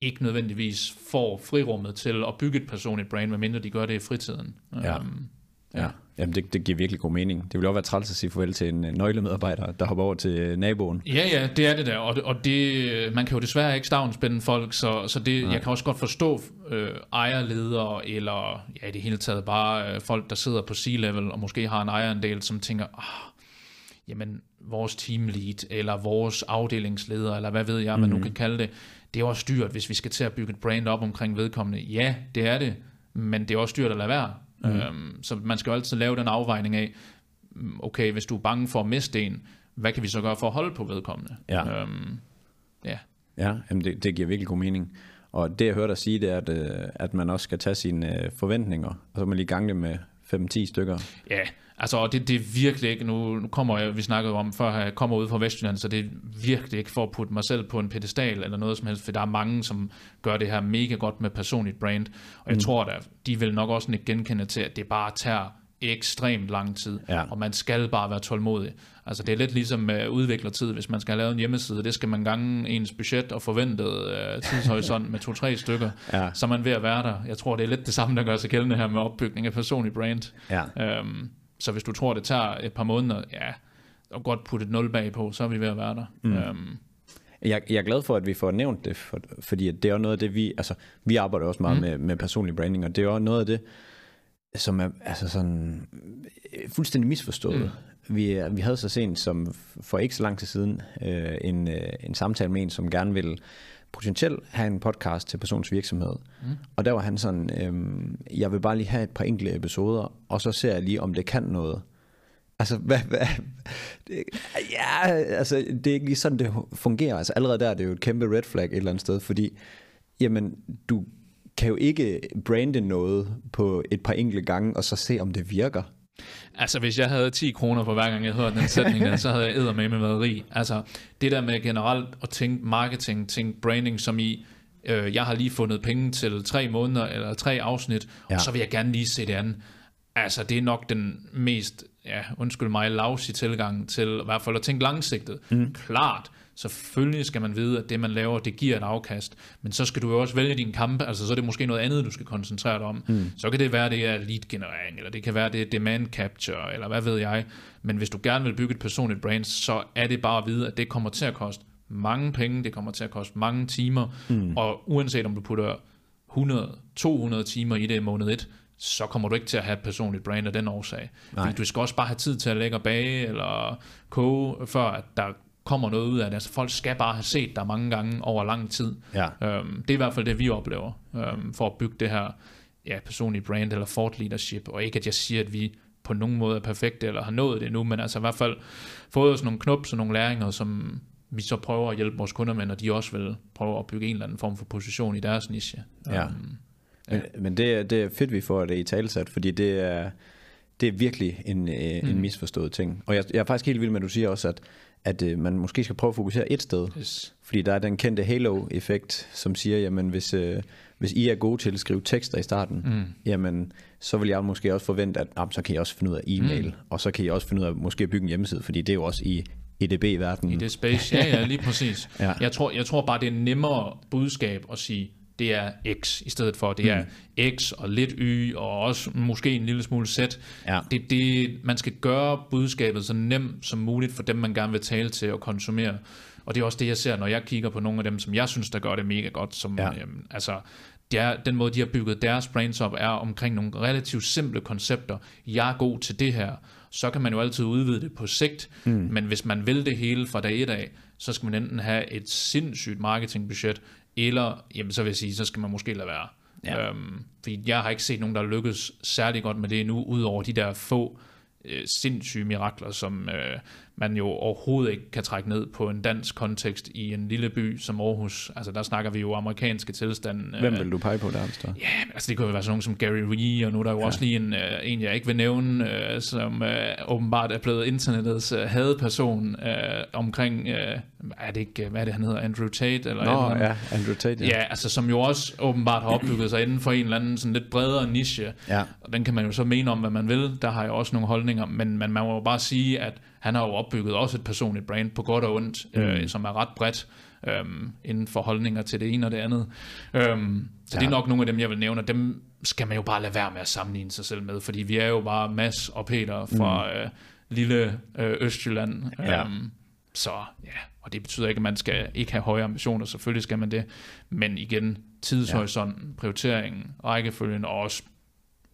Speaker 2: ikke nødvendigvis får frirummet til at bygge et personligt brand, medmindre de gør det i fritiden.
Speaker 1: Ja.
Speaker 2: Øhm,
Speaker 1: Ja, Jamen, det, det giver virkelig god mening. Det vil også være træls at sige farvel til en øh, nøglemedarbejder, der hopper over til øh, naboen.
Speaker 2: Ja, ja, det er det der, og, og det, man kan jo desværre ikke stavnspænde folk, så, så det, jeg kan også godt forstå øh, ejerledere, eller ja, i det hele taget bare øh, folk, der sidder på C-level, og måske har en ejerandel, som tænker, ah, jamen, vores teamlead, eller vores afdelingsleder, eller hvad ved jeg, man nu kan kalde det, det er også dyrt, hvis vi skal til at bygge et brand op omkring vedkommende. Ja, det er det, men det er også dyrt at lade være. Mm. Øhm, så man skal jo altid lave den afvejning af, mm, okay, hvis du er bange for at miste en, hvad kan vi så gøre for at holde på vedkommende?
Speaker 1: Ja.
Speaker 2: Øhm, ja.
Speaker 1: Ja, jamen det, det giver virkelig god mening. Og det jeg hørte dig sige, det er, at, øh, at man også skal tage sine øh, forventninger, og så man lige gange det med 5-10 stykker.
Speaker 2: Ja, altså og det, det er virkelig ikke, nu, nu kommer jeg, vi snakkede om før, jeg kommer ud fra Vestjylland, så det er virkelig ikke for at putte mig selv på en pedestal eller noget som helst, for der er mange, som gør det her mega godt med personligt brand, og jeg mm. tror da, de vil nok også ikke genkende til, at det bare tager ekstremt lang tid,
Speaker 1: Ja.
Speaker 2: og man skal bare være tålmodig. Altså det er lidt ligesom med udviklertid, hvis man skal have lavet en hjemmeside, det skal man gange ens budget og forventet øh, tidshorisont med to-tre stykker,
Speaker 1: Ja.
Speaker 2: så er man ved at være der. Jeg tror, det er lidt det samme, der gør sig gældende her med opbygning af personlig brand.
Speaker 1: Ja,
Speaker 2: Øhm, så hvis du tror, det tager et par måneder, ja, og godt putte et nul bag på, så er vi ved at være der. Mm. Øhm,
Speaker 1: Jeg, jeg er glad for, at vi får nævnt det, for, fordi det er jo noget af det, vi, altså, vi arbejder også meget mm. med, med personlig branding, og det er jo noget af det, som er altså sådan, øh, fuldstændig misforstået. Mm. Vi, er- vi havde så sent som for ikke så lang tid siden øh, en, øh, en samtale med en, som gerne ville potentielt have en podcast til persons virksomhed. Mm. Og der var han sådan, øh, jeg vil bare lige have et par enkelte episoder, og så ser jeg lige, om det kan noget. Altså, hvad, hvad, det, ja, altså, det er ikke lige sådan, det fungerer. Altså, allerede der er det jo et kæmpe red flag et eller andet sted, fordi, jamen, du kan jo ikke brande noget på et par enkelte gange, og så se, om det virker.
Speaker 2: Altså, hvis jeg havde 10 kroner for hver gang, jeg hørte den sætning, der, så havde jeg eddermame med været rig. Altså, det der med generelt at tænke marketing, tænke branding, som i, øh, jeg har lige fundet penge til tre måneder, eller tre afsnit, ja. Og så vil jeg gerne lige se det andet. Altså, det er nok den mest, ja, undskyld mig, lavsige tilgang til i hvert fald at tænke langsigtet. Mm. Klart, Selvfølgelig skal man vide, at det, man laver, det giver et afkast, men så skal du jo også vælge din kampe, altså så er det måske noget andet, du skal koncentrere dig om. Mm. Så kan det være, det er lead-generering, eller det kan være, det er demand capture, eller hvad ved jeg. Men hvis du gerne vil bygge et personligt brand, så er det bare at vide, at det kommer til at koste mange penge, det kommer til at koste mange timer, mm. og uanset om du putter 100-200 timer i det i måned 1, så kommer du ikke til at have et personligt brand af den årsag.
Speaker 1: Nej.
Speaker 2: Du skal også bare have tid til at lægge og bage, eller koge, før at der kommer noget ud af det. Altså folk skal bare have set dig mange gange over lang tid.
Speaker 1: Ja.
Speaker 2: Øhm, det er i hvert fald det, vi oplever, øhm, for at bygge det her ja, personlige brand eller thought leadership. Og ikke at jeg siger, at vi på nogen måde er perfekte eller har nået det endnu, men altså i hvert fald fået os nogle knups og nogle læringer, som vi så prøver at hjælpe vores kunder med, når de også vil prøve at bygge en eller anden form for position i deres niche.
Speaker 1: Ja.
Speaker 2: Øhm,
Speaker 1: Men, men det, er- det er fedt, vi får det i talsat, fordi det er, det er virkelig en, øh,
Speaker 2: Mm.
Speaker 1: en misforstået ting. Og jeg, jeg er faktisk helt vild med, at du siger også, at, at øh, man måske skal prøve at fokusere et sted.
Speaker 2: yes.
Speaker 1: Fordi der er den kendte halo-effekt, som siger, jamen hvis, øh, hvis I er gode til at skrive tekster i starten,
Speaker 2: Mm.
Speaker 1: jamen så vil jeg måske også forvente, at jamen, så kan I også finde ud af e-mail, mm. og så kan I også finde ud af måske at bygge en hjemmeside, fordi det er jo også i EDB-verdenen.
Speaker 2: I det space, ja, ja, lige præcis.
Speaker 1: Ja.
Speaker 2: jeg, tror, jeg tror bare, det er nemmere budskab at sige, det er X, i stedet for, det er X og lidt Y, og også måske en lille smule Z.
Speaker 1: Ja.
Speaker 2: Det, det, man skal gøre budskabet så nemt som muligt for dem, man gerne vil tale til og konsumere. Og det er også det, jeg ser, når jeg kigger på nogle af dem, som jeg synes, der gør det mega godt. Som,
Speaker 1: Ja.
Speaker 2: øhm, altså, det er, den måde, de har bygget deres brands op, er omkring nogle relativt simple koncepter. Jeg er god til det her. Så kan man jo altid udvide det på sigt, mm. men hvis man vil det hele fra dag et af, så skal man enten have et sindssygt marketingbudget, eller jamen, så vil jeg sige, så skal man måske lade være.
Speaker 1: Ja.
Speaker 2: Øhm, fordi jeg har ikke set nogen, der lykkes særlig godt med det endnu, udover de der få øh, sindssyge mirakler, som øh, man jo overhovedet ikke kan trække ned på en dansk kontekst i en lille by som Aarhus. Altså der snakker vi jo amerikanske tilstande.
Speaker 1: Hvem
Speaker 2: øh,
Speaker 1: vil du pege på der? Amster?
Speaker 2: Ja, altså det kunne jo være sådan nogen som Gary Vee, og nu er der jo ja. også lige en, øh, en, jeg ikke vil nævne, øh, som øh, åbenbart er blevet internettets øh, hadeperson øh, omkring, øh, er det ikke, øh, hvad er det han hedder, Andrew Tate? Eller eller
Speaker 1: Nå,
Speaker 2: andet?
Speaker 1: ja, Andrew Tate.
Speaker 2: Ja, altså som jo også åbenbart har opbygget sig inden for en eller anden sådan lidt bredere niche.
Speaker 1: Ja.
Speaker 2: Og den kan man jo så mene om, hvad man vil. Der har jeg også nogle holdninger, men, men man må jo bare sige, at han har jo opbygget også et personligt brand på godt og ondt, mm. øh, som er ret bredt øhm, inden for holdninger til det ene og det andet. Øhm, så ja. det er
Speaker 1: Ja.
Speaker 2: nok nogle af dem, jeg vil nævne, og dem skal man jo bare lade være med at sammenligne sig selv med, fordi vi er jo bare Mads og Peter fra mm. øh, lille øh, Østjylland.
Speaker 1: Ja.
Speaker 2: Øhm, så ja, og det betyder ikke, at man skal ikke have høje ambitioner, selvfølgelig skal man det, men igen, tidshorisonten, prioriteringen, rækkefølgen og også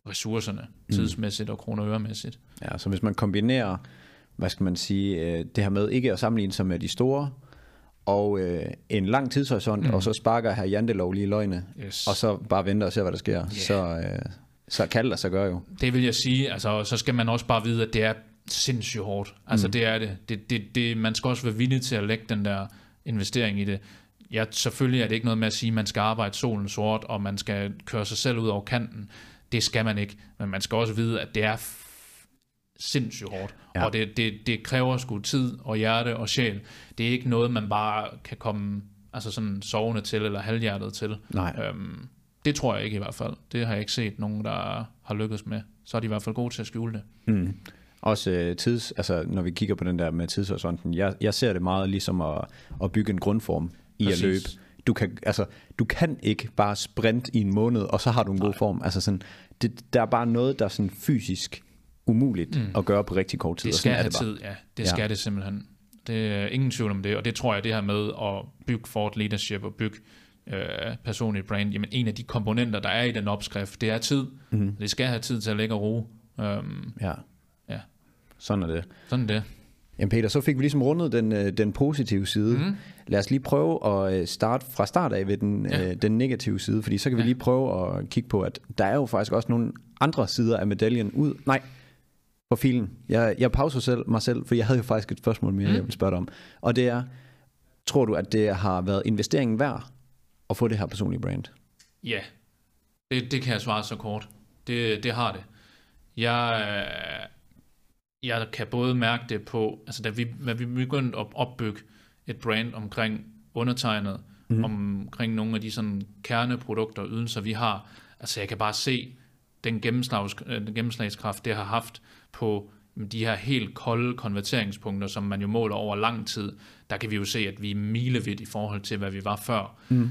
Speaker 2: ressourcerne, tidsmæssigt og kroner øremæssigt.
Speaker 1: Ja, så hvis man kombinerer, hvad skal man sige, øh, det her med ikke at sammenligne sig med de store, og øh, en lang tidshorisont, mm. og så sparker her jantelov lige løgne,
Speaker 2: Yes.
Speaker 1: og så bare venter og ser, hvad der sker, så, øh, så kan det sig gøre jo.
Speaker 2: Det vil jeg sige, altså så skal man også bare vide, at det er sindssygt hårdt. Altså mm. det er det. Det, det, det. Man skal også være villig til at lægge den der investering i det. Ja, selvfølgelig er det ikke noget med at sige, at man skal arbejde solen sort, og man skal køre sig selv ud over kanten. Det skal man ikke. Men man skal også vide, at det er sindssygt hårdt.
Speaker 1: Ja.
Speaker 2: Og det, det, det kræver sgu tid og hjerte og sjæl. Det er ikke noget, man bare kan komme altså sådan sovende til, eller halvhjertet til.
Speaker 1: Nej.
Speaker 2: Øhm, det tror jeg ikke i hvert fald. Det har jeg ikke set nogen, der har lykkes med. Så er de i hvert fald gode til at skjule det.
Speaker 1: Mm. Også øh, tids, altså når vi kigger på den der med tidshorisonten, jeg, jeg ser det meget ligesom at, at bygge en grundform i
Speaker 2: Præcis.
Speaker 1: at løbe. Du kan, altså, du kan ikke bare sprinte i en måned, og så har du en god form. Altså sådan, det, der er bare noget, der er sådan fysisk umuligt mm. at gøre på rigtig kort tid.
Speaker 2: Det skal have
Speaker 1: det bare.
Speaker 2: tid, ja. Det
Speaker 1: Ja.
Speaker 2: skal det simpelthen. Det er ingen tvivl om det, og det tror jeg, det her med at bygge Ford Leadership og bygge øh, personligt brand, jamen en af de komponenter, der er i den opskrift, det er tid. Mm. Det skal have tid til at lægge og ro. Øhm,
Speaker 1: Ja,
Speaker 2: ja,
Speaker 1: sådan er det.
Speaker 2: sådan er det.
Speaker 1: Jamen Peter, så fik vi ligesom rundet den, øh, den positive side. Mm. Lad os lige prøve at øh, starte fra start af ved den,
Speaker 2: Ja.
Speaker 1: ja. øh, den negative side, fordi så kan vi
Speaker 2: Ja.
Speaker 1: lige prøve at kigge på, at der er jo faktisk også nogle andre sider af medaljen ud. Nej, på filen. Jeg, jeg pauser selv, mig selv, for jeg havde jo faktisk et spørgsmål mere,
Speaker 2: Mm.
Speaker 1: jeg vil spørge dig om. Og det er, tror du, at det har været investeringen værd at få det her personlige brand?
Speaker 2: Ja, det, det kan jeg svare så kort. Det, det har det. Jeg, jeg kan både mærke det på, altså da vi, da vi begyndte at opbygge et brand omkring undertegnet, mm. omkring nogle af de sådan kerneprodukter og ydelser, vi har, altså jeg kan bare se den, gennemslags, øh, den gennemslagskraft, det har haft på de her helt kolde konverteringspunkter, som man jo måler over lang tid, der kan vi jo se, at vi er milevidt i forhold til, hvad vi var før. Mm.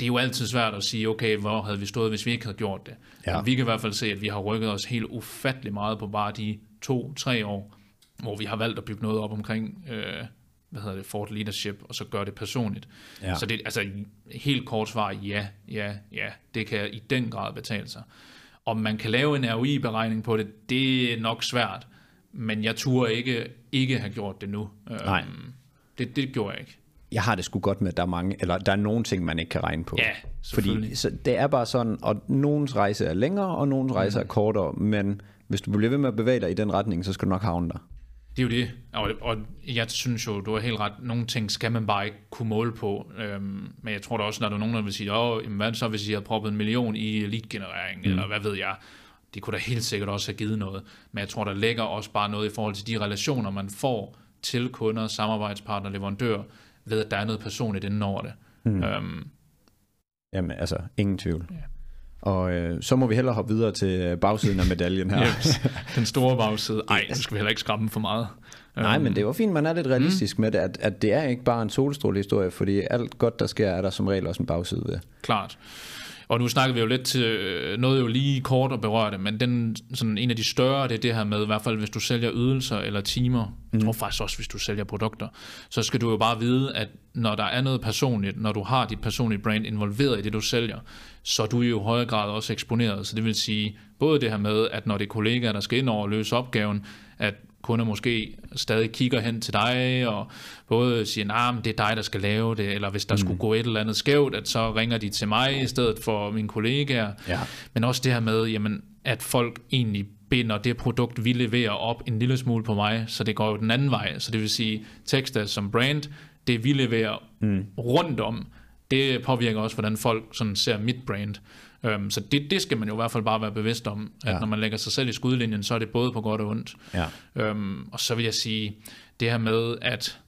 Speaker 2: Det er jo altid svært at sige, okay, hvor havde vi stået, hvis vi ikke havde gjort det.
Speaker 1: Ja.
Speaker 2: Men vi kan i hvert fald se, at vi har rykket os helt ufattelig meget på bare de to-tre år, hvor vi har valgt at bygge noget op omkring, øh, hvad hedder det, Ford Leadership, og så gøre det personligt.
Speaker 1: Ja.
Speaker 2: Så det altså helt kort svar, ja, ja, ja, det kan i den grad betale sig. Om man kan lave en ROI-beregning på det, det er nok svært, men jeg turde ikke, ikke have gjort det nu.
Speaker 1: Nej.
Speaker 2: Øhm, Det, det gjorde jeg ikke.
Speaker 1: jeg har det sgu godt med, at der er mange, eller der er nogle ting, man ikke kan regne på.
Speaker 2: Ja,
Speaker 1: Fordi så det er bare sådan, og nogens rejse er længere, og nogens rejse er
Speaker 2: Mm.
Speaker 1: kortere, men hvis du bliver ved med at bevæge dig i den retning, så skal du nok havne der.
Speaker 2: Det er jo det, og, og jeg synes jo, du har helt ret, nogle ting skal man bare ikke kunne måle på, øhm, men jeg tror da også, når der er nogen, der vil sige, åh, jamen, hvad så, hvis I har proppet en million i lead-generering, mm. eller hvad ved jeg, det kunne da helt sikkert også have givet noget, men jeg tror, der ligger også bare noget i forhold til de relationer, man får til kunder, samarbejdspartner, leverandør, ved at der er noget personligt inden over det. Mm. Øhm,
Speaker 1: Jamen altså, ingen tvivl.
Speaker 2: Ja.
Speaker 1: Og øh, så må vi hellere hoppe videre til bagsiden af medaljen her.
Speaker 2: yes. Den store bagside, ej, så skal vi heller ikke skræmme for meget.
Speaker 1: Nej, men det er jo fint, man er lidt realistisk mm. med det, at, at det er ikke bare en solstrålehistorie, fordi alt godt, der sker, er der som regel også en bagside ved.
Speaker 2: klart. Og nu snakker vi jo lidt til øh, noget jo lige kort at berøre det, men den, sådan en af de større, det er det her med, i hvert fald hvis du sælger ydelser eller timer, mm. og faktisk også hvis du sælger produkter, så skal du jo bare vide, at når der er noget personligt, når du har dit personlige brand involveret i det, du sælger, så er du jo i højere grad også eksponeret. Så det vil sige, både det her med, at når det er kollegaer, der skal ind over og løse opgaven, at kunder måske stadig kigger hen til dig, og både siger, nej, nah, det er dig, der skal lave det, eller hvis der mm. skulle gå et eller andet skævt, at så ringer de til mig i stedet for mine kollegaer.
Speaker 1: Ja.
Speaker 2: Men også det her med, jamen, at folk egentlig binder det produkt, vi leverer op en lille smule på mig, så det går jo den anden vej. Så det vil sige, Texta som brand, det vi leverer mm. rundt om, det påvirker også, hvordan folk sådan ser mit brand. Um, så det, det skal man jo i hvert fald bare være bevidst om, at Ja. når man lægger sig selv i skudlinjen, så er det både på godt og ondt.
Speaker 1: Ja.
Speaker 2: Um, og så vil jeg sige, det her med, at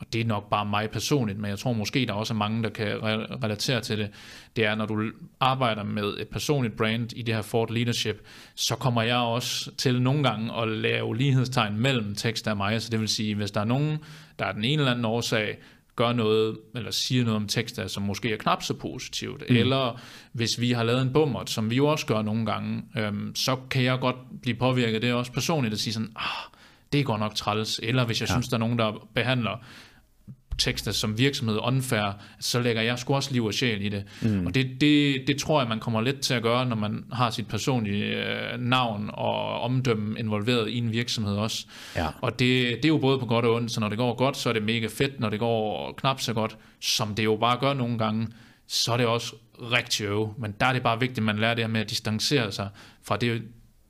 Speaker 2: og det er nok bare mig personligt, men jeg tror måske, der også er mange, der kan re- relatere til det, det er, når du arbejder med et personligt brand i det her Ford Leadership, så kommer jeg også til nogle gange at lave lighedstegn mellem tekst og mig, så det vil sige, hvis der er nogen, der er den ene eller anden årsag, gør noget, eller siger noget om tekster, som måske er knap så positivt, mm. eller hvis vi har lavet en bummert, som vi jo også gør nogle gange, øhm, så kan jeg godt blive påvirket det også personligt, at sige sådan, ah, det går nok træls, eller hvis jeg ja. synes, der er nogen, der behandler tekster som virksomhed unfair, så lægger jeg sgu også liv og sjæl i det. Mm. Og det, det, det tror jeg, man kommer lidt til at gøre, når man har sit personlige øh, navn og omdømme involveret i en virksomhed også.
Speaker 1: Ja.
Speaker 2: Og det, det er jo både på godt og ondt, så når det går godt, så er det mega fedt, når det går knap så godt, som det jo bare gør nogle gange, så er det også rigtig øve. Men der er det bare vigtigt, at man lærer det her med at distancere sig fra det,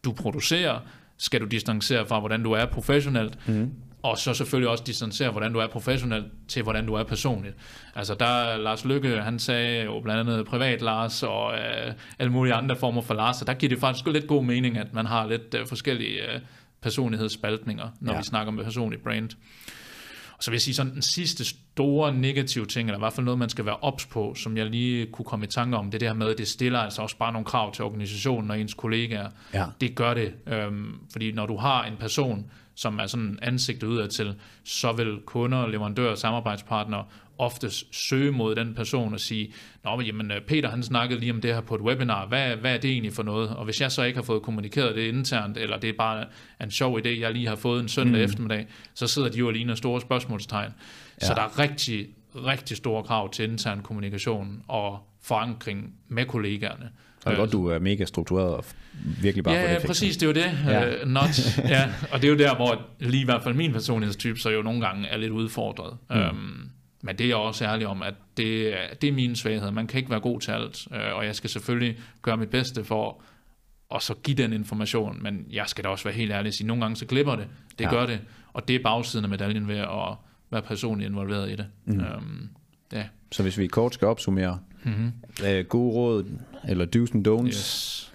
Speaker 2: du producerer, skal du distancere fra, hvordan du er professionelt, mm. Og så selvfølgelig også distancere, hvordan du er professionelt, til hvordan du er personligt. Altså der Lars Lykke, han sagde jo blandt andet privat Lars, og øh, alle mulige andre former for Lars, og der giver det faktisk lidt god mening, at man har lidt øh, forskellige øh, personlighedsspaltninger, når
Speaker 1: Ja.
Speaker 2: vi snakker om personlig brand. Og så vil jeg sige sådan, den sidste store negative ting, eller i hvert fald noget, man skal være ops på, som jeg lige kunne komme i tanke om, det er det her med, at det stiller altså også bare nogle krav til organisationen og ens kollegaer.
Speaker 1: Ja.
Speaker 2: Det gør det, øhm, fordi når du har en person, som er sådan ansigtet udad til, så vil kunder, leverandører og samarbejdspartnere oftest søge mod den person og sige, Nå, men jamen, øh, Peter han snakkede lige om det her på et webinar, hvad, hvad er det egentlig for noget? Og hvis jeg så ikke har fået kommunikeret det internt, eller det er bare en sjov idé, jeg lige har fået en søndag mm. eftermiddag, så sidder de jo og ligner store spørgsmålstegn. Ja. Så der er rigtig, rigtig store krav til intern kommunikation og forankring med kollegaerne.
Speaker 1: Er det godt, du er mega struktureret og virkelig bare
Speaker 2: Ja,
Speaker 1: det
Speaker 2: ja, præcis, det er jo det.
Speaker 1: Ja.
Speaker 2: Uh, not, ja. Og det er jo der, hvor lige i hvert fald min personlighedstype, så jo nogle gange er lidt udfordret. Mm. Um, men det er jeg også ærlig om, at det, er- det er mine svagheder. Man kan ikke være god til alt, uh, og jeg skal selvfølgelig gøre mit bedste for at så give den information, men jeg skal da også være helt ærlig og sige, nogle gange så glipper det. Det
Speaker 1: ja.
Speaker 2: gør det, og det er bagsiden af medaljen ved at være personligt involveret i det. Mm. Um, ja.
Speaker 1: Så hvis vi kort skal opsummere,
Speaker 2: Mm-hmm.
Speaker 1: øh, gode råd, eller do's and don'ts,
Speaker 2: Yes.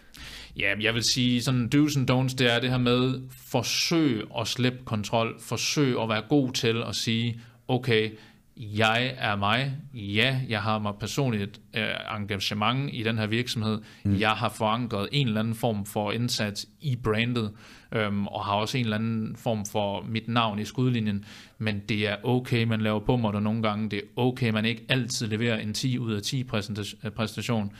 Speaker 2: Ja, jeg vil sige, sådan do's and don'ts, det er det her med, forsøg at slippe kontrol, forsøg at være god til at sige, okay, jeg er mig, ja, jeg har mig personligt øh, engagement i den her virksomhed, mm. jeg har forankret en eller anden form for indsats i brandet, øhm, og har også en eller anden form for mit navn i skudlinjen, men det er okay, man laver på mig nogle gange, det er okay, man ikke altid leverer en 10 ud af 10 præsentation, præstation,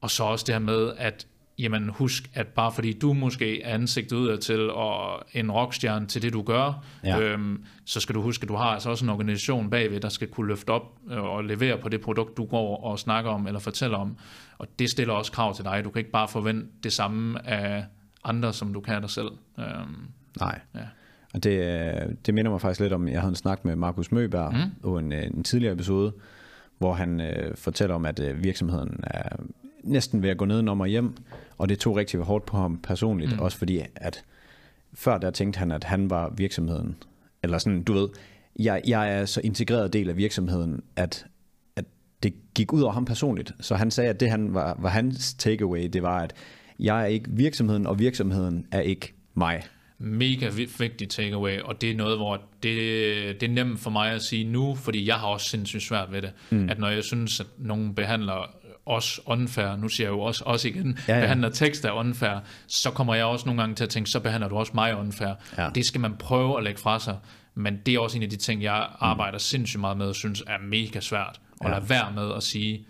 Speaker 2: og så også det her med, at jamen husk, at bare fordi du måske er ansigtet udad til og en rockstjerne til det, du gør,
Speaker 1: Ja.
Speaker 2: øhm, så skal du huske, at du har altså også en organisation bagved, der skal kunne løfte op øh, og levere på det produkt, du går og snakker om eller fortæller om. Og det stiller også krav til dig. Du kan ikke bare forvente det samme af andre, som du kan af dig selv. Øhm,
Speaker 1: Nej.
Speaker 2: Ja.
Speaker 1: Og det, øh, det minder mig faktisk lidt om, jeg havde en snak med Markus Møberg mm. på en, en tidligere episode, hvor han øh, fortæller om, at øh, virksomheden er næsten ved at gå ned og hjem, og det tog rigtig hårdt på ham personligt, mm. også fordi, at før der tænkte han, at han var virksomheden, eller sådan, du ved, jeg, jeg er så integreret del af virksomheden, at, at det gik ud over ham personligt. Så han sagde, at det han var, var hans takeaway, det var, at jeg er ikke virksomheden, og virksomheden er ikke mig.
Speaker 2: mega vi- vigtig takeaway, og det er noget, hvor det, det er nemt for mig at sige nu, fordi jeg har også sindssygt svært ved det, mm. at når jeg synes, at nogen behandler os unfair, nu siger jeg jo også, også igen,
Speaker 1: Ja,
Speaker 2: ja, behandler tekster unfair, så kommer jeg også nogle gange til at tænke, så behandler du også mig unfair.
Speaker 1: Ja.
Speaker 2: Det skal man prøve at lægge fra sig, men det er også en af de ting, jeg arbejder mm. sindssygt meget med, og synes er mega svært, at
Speaker 1: Ja.
Speaker 2: lade være med at sige,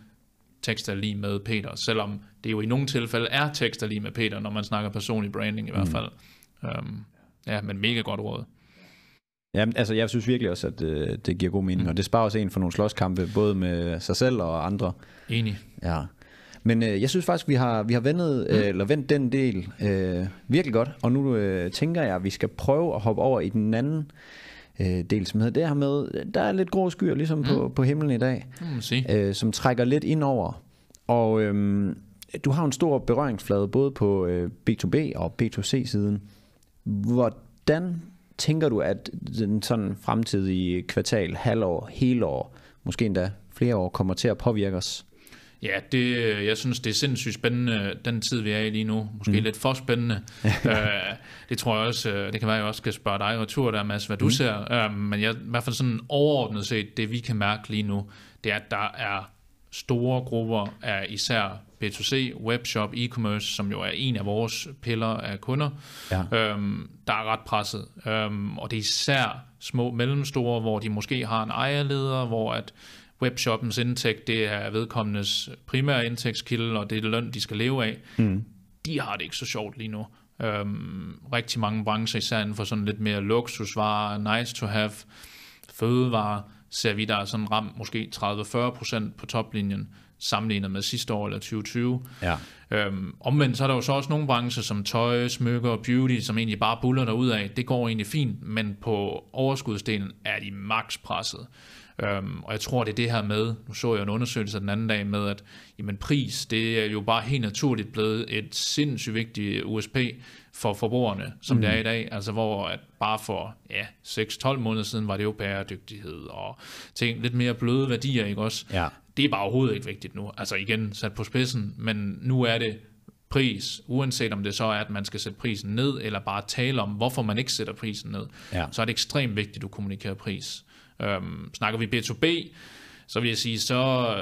Speaker 2: tekster lige med Peter, selvom det jo i nogle tilfælde er tekster lige med Peter, når man snakker personlig branding i hvert fald. Um, ja, men mega godt råd.
Speaker 1: Ja, altså jeg synes virkelig også, at øh, det giver god mening, mm. og det sparer også en for nogle slåskampe, både med sig selv og andre.
Speaker 2: Enig.
Speaker 1: Ja. Men øh, jeg synes faktisk, vi har, vi har vendet, øh, eller vendt den del øh, virkelig godt, og nu øh, tænker jeg, at vi skal prøve at hoppe over i den anden øh, del, som hedder det her med, der er lidt grå skyer ligesom på, på himlen i dag,
Speaker 2: sige.
Speaker 1: øh, som trækker lidt ind over. Og øh, du har en stor berøringsflade både på øh, B2B og B2C-siden. Hvordan tænker du, at den sådan fremtidige kvartal, halvår, hele år, måske endda flere år, kommer til at påvirke os?
Speaker 2: Ja, det, jeg synes, det er sindssygt spændende, den tid, vi er i lige nu. Måske mm. lidt for spændende. uh, det tror jeg også, øh, det kan være, jeg også skal spørge dig retur der, Mads, hvad du mm. ser. Men jeg, i hvert fald sådan overordnet set, det vi kan mærke lige nu, det er, at der er store grupper af især B2C, webshop, e-commerce, som jo er en af vores piller af kunder,
Speaker 1: Ja.
Speaker 2: øhm, der er ret presset. Øhm, og det er især små mellemstore, hvor de måske har en ejerleder, hvor at webshoppens indtægt, det er vedkommendes primære indtægtskilde, og det er løn, de skal leve af. Mm. De har det ikke så sjovt lige nu. Øhm, rigtig mange brancher, især inden for sådan lidt mere luksusvarer, nice to have, fødevarer, ser vi, der er sådan ramt måske 30-40% på toplinjen, sammenlignet med sidste år eller 2020.
Speaker 1: Ja.
Speaker 2: Øhm, omvendt så er der jo så også nogle brancher som tøj, smykker og beauty, som egentlig bare buller derud af. Det går egentlig fint, men på overskudsdelen er de max presset. Øhm, og jeg tror, det er det her med, nu så jeg en undersøgelse den anden dag med, at jamen, pris, det er jo bare helt naturligt blevet et sindssygt vigtigt USP for forbrugerne, som mm. det er i dag. Altså hvor at bare for ja, 6-12 måneder siden var det jo bæredygtighed og ting, lidt mere bløde værdier, ikke også?
Speaker 1: Ja.
Speaker 2: Det er bare overhovedet ikke vigtigt nu. Altså igen, sat på spidsen, men nu er det pris, uanset om det så er, at man skal sætte prisen ned, eller bare tale om, hvorfor man ikke sætter prisen ned,
Speaker 1: Ja.
Speaker 2: så er det ekstremt vigtigt, at du kommunikerer pris. Øhm, snakker vi B2B, så vil jeg sige, så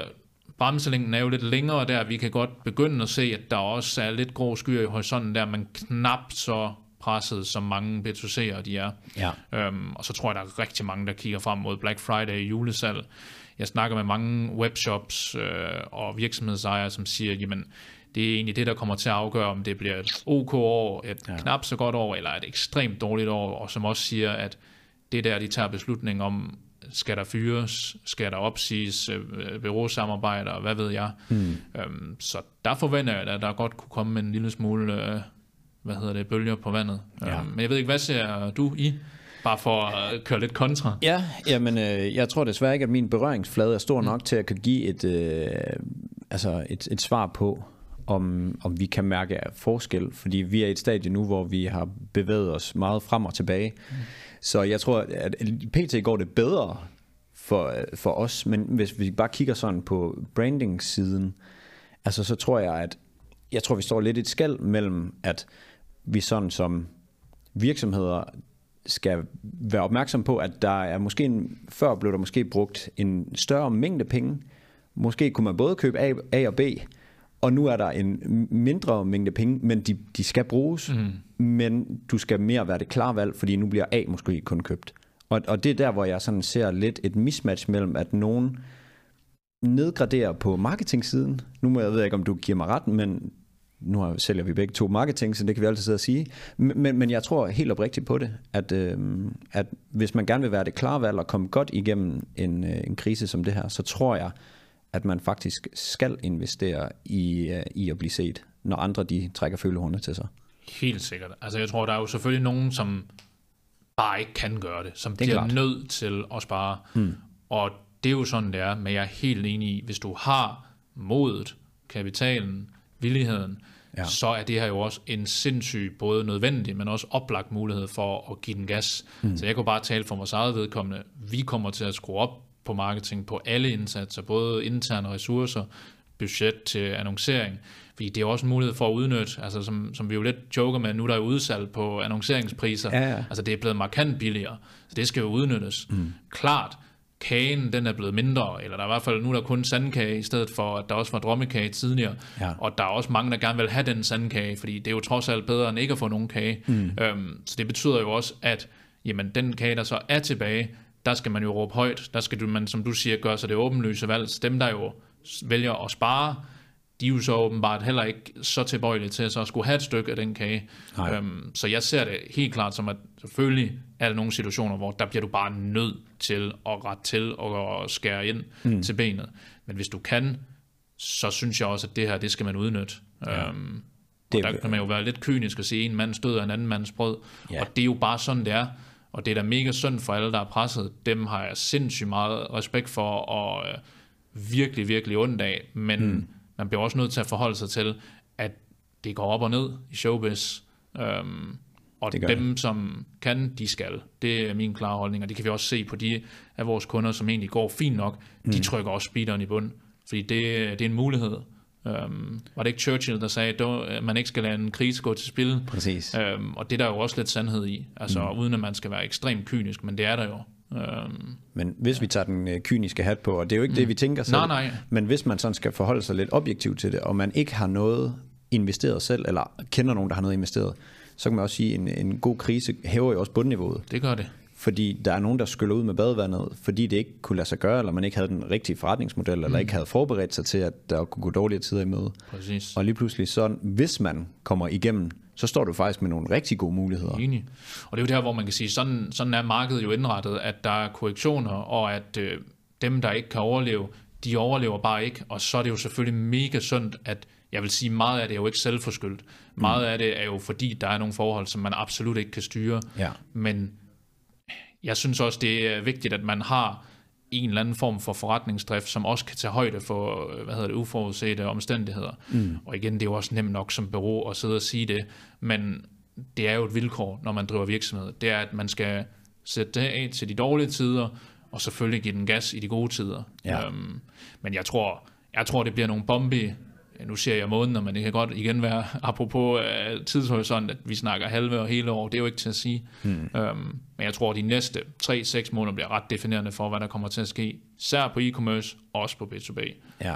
Speaker 2: bremselængden er jo lidt længere der. Vi kan godt begynde at se, at der også er lidt grå skyer i horisonten der, men knap så presset, som mange B2C'ere de er.
Speaker 1: Ja.
Speaker 2: Øhm, og så tror jeg, der er rigtig mange, der kigger frem mod Black Friday julesalg. Jeg snakker med mange webshops øh, og virksomhedsejere, som siger, jamen, det er egentlig det, der kommer til at afgøre, om det bliver et OK år, et ja. knap så godt år, eller et ekstremt dårligt år, og som også siger, at det er der, de tager beslutning om, skal der fyres, skal der opsiges, øh, bureausamarbejder, hvad ved jeg. Mm. Øhm, så der forventer jeg, at der godt kunne komme en lille smule, øh, hvad hedder det, bølger på vandet.
Speaker 1: Ja.
Speaker 2: Øhm, men jeg ved ikke, hvad ser du i? Bare for at køre lidt kontra.
Speaker 1: Ja, jamen, øh, jeg tror desværre ikke, at min berøringsflade er stor nok til at kunne give et, øh, altså et, et svar på, om, om vi kan mærke forskel, fordi vi er i et stadie nu, hvor vi har bevæget os meget frem og tilbage. Mm. Så jeg tror, at pt. går det bedre for, for os, men hvis vi bare kigger sådan på branding-siden, altså så tror jeg, at jeg tror, vi står lidt i et skæld mellem, at vi sådan som virksomheder skal være opmærksom på, at der er måske en, før blev der måske brugt en større mængde penge. Måske kunne man både købe A, A og B, og nu er der en mindre mængde penge, men de, de skal bruges, mm. men du skal mere være det klare valg, fordi nu bliver A måske kun købt. Og, og det er der, hvor jeg sådan ser lidt et mismatch mellem, at nogen nedgraderer på marketing-siden. Nu må jeg ved ikke, om du giver mig ret, men nu har- sælger vi begge to marketing, så det kan vi altid sidde og sige. Men, men- jeg tror helt oprigtigt på det, at, øh, at hvis man gerne vil være det klare valg og komme godt igennem en, øh, en krise som det her, så tror jeg, at man faktisk skal investere i, øh, i at blive set, når andre de trækker følehornene til sig.
Speaker 2: Helt sikkert. Altså jeg tror, der er jo selvfølgelig nogen, som bare ikke kan gøre det, som
Speaker 1: er
Speaker 2: bliver
Speaker 1: klart.
Speaker 2: nødt til at spare. Mm. Og det er jo sådan, det er, men jeg er helt enig i, hvis du har modet, kapitalen, villigheden, ja. så er det her jo også en sindssyg, både nødvendig, men også oplagt mulighed for at give den gas. Mm. Så jeg kunne bare tale for vores eget vedkommende. Vi kommer til at skrue op på marketing på alle indsatser, både interne ressourcer, budget til annoncering. Fordi det er også en mulighed for at udnytte, altså som, som vi jo lidt joker med, nu er der jo udsalg på annonceringspriser.
Speaker 1: Ja, ja.
Speaker 2: Altså det er blevet markant billigere, så det skal jo udnyttes. Mm. Klart, kagen den er blevet mindre, eller der er i hvert fald nu er der kun sandkage, i stedet for at der også var drømmekage tidligere.
Speaker 1: Ja.
Speaker 2: Og der er også mange, der gerne vil have den sandkage, fordi det er jo trods alt bedre end ikke at få nogen kage. Mm. Øhm, så det betyder jo også, at jamen, den kage, der så er tilbage, der skal man jo råbe højt. Der skal du, man, som du siger, gøre sig det åbenlyse valg. Så dem, der jo vælger at spare, de er jo så åbenbart heller ikke så tilbøjelige til at så skulle have et stykke af den kage. Øhm, så jeg ser det helt klart som, at selvfølgelig er der nogle situationer, hvor der bliver du bare nødt til at rette til og skære ind mm. til benet. Men hvis du kan, så synes jeg også, at det her, det skal man udnytte. Ja. Øhm,
Speaker 1: Det er-
Speaker 2: og der kan man jo være lidt kynisk og sige, en mand stød af en anden mands brød.
Speaker 1: Ja.
Speaker 2: Og det er jo bare sådan, det er. Og det er da mega synd for alle, der er presset. Dem har jeg sindssygt meget respekt for, og øh, virkelig, virkelig ondt af. Men mm. man bliver også nødt til at forholde sig til, at det går op og ned i showbiz. Øhm, og
Speaker 1: Det
Speaker 2: dem, som kan, de skal. Det er min klare holdning, og det kan vi også se på de af vores kunder, som egentlig går fint nok. Mm. De trykker også speederen i bund, fordi det, det er en mulighed. Um, var det ikke Churchill, der sagde, at man ikke skal lade en krise gå til spil?
Speaker 1: Præcis.
Speaker 2: Um, og det er der jo også lidt sandhed i, altså mm. uden at man skal være ekstremt kynisk, men det er der jo. Um,
Speaker 1: Men hvis vi tager den øh, kyniske hat på, og det er jo ikke mm. det, vi tænker selv,
Speaker 2: Nej, nej.
Speaker 1: men hvis man sådan skal forholde sig lidt objektivt til det, og man ikke har noget investeret selv, eller kender nogen, der har noget investeret, så kan man også sige, at en, en god krise hæver jo også bundniveauet.
Speaker 2: det gør det.
Speaker 1: Fordi der er nogen, der skyller ud med badevandet, fordi det ikke kunne lade sig gøre, eller man ikke havde den rigtige forretningsmodel, eller ikke havde forberedt sig til, at der kunne gå dårligere tider i møde.
Speaker 2: Præcis.
Speaker 1: Og lige pludselig, så, hvis man kommer igennem, så står du faktisk med nogle rigtig gode muligheder.
Speaker 2: Enig. Og det er jo der, hvor man kan sige, sådan, sådan er markedet jo indrettet, at der er korrektioner, og at øh, dem, der ikke kan overleve, de overlever bare ikke. Og så er det jo selvfølgelig mega sundt, at jeg vil sige, meget af det er jo ikke selvforskyldt. Meget af det er jo fordi, der er nogle forhold, som man absolut ikke kan styre.
Speaker 1: Ja.
Speaker 2: Men jeg synes også, det er vigtigt, at man har en eller anden form for forretningsdrift, som også kan tage højde for, øh, hvad hedder det, uforudsete omstændigheder. Mm. Og igen, det er jo også nemt nok som bureau at sidde og sige det, men det er jo et vilkår, når man driver virksomhed. Det er, at man skal sætte det af til de dårlige tider, og selvfølgelig give den gas i de gode tider.
Speaker 1: Ja.
Speaker 2: Øhm, men jeg tror, jeg tror, det bliver nogle bombe nu ser jeg måneder, men det kan godt igen være, apropos uh, tidshorisont, at vi snakker halve og hele år, det er jo ikke til at sige. Hmm. Øhm, men jeg tror, at de næste 3-6 måneder bliver ret definerende for, hvad der kommer til at ske, især på e-commerce, og også på B2B.
Speaker 1: Ja.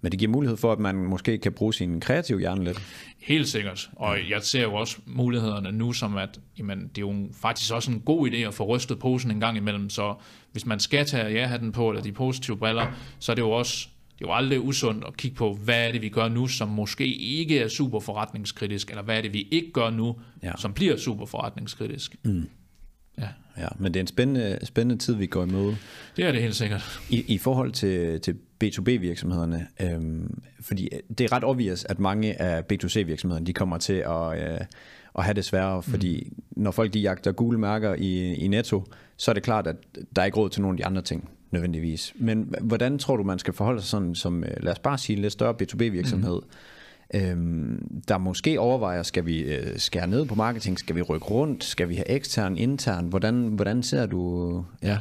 Speaker 1: Men det giver mulighed for, at man måske kan bruge sin kreative hjerne lidt.
Speaker 2: Helt sikkert. Og jeg ser jo også mulighederne nu som, at jamen, det er jo faktisk også en god idé at få rystet posen en gang imellem. Så hvis man skal tage ja-hatten på, eller de positive briller, så er det jo også det er jo aldrig usundt at kigge på, hvad er det, vi gør nu, som måske ikke er super forretningskritisk, eller hvad er det, vi ikke gør nu,
Speaker 1: Ja.
Speaker 2: som bliver super forretningskritisk. Mm. Ja,
Speaker 1: Ja, men det er en spændende, spændende tid, vi går i møde.
Speaker 2: det er det helt sikkert.
Speaker 1: I, i forhold til, til B2B-virksomhederne, øhm, fordi det er ret obvious, at mange af B2C-virksomhederne, de kommer til at, øh, at have det sværere, fordi mm. når folk de jagter gule mærker i, i Netto, så er det klart, at der er ikke råd til nogle af de andre ting nødvendigvis. Men hvordan tror du, man skal forholde sig sådan som, øh, lad os bare sige, en lidt større B2B-virksomhed, mm. øhm, der måske overvejer, skal vi øh, skære ned på marketing, skal vi rykke rundt, skal vi have ekstern, intern, hvordan, hvordan ser du... Ja.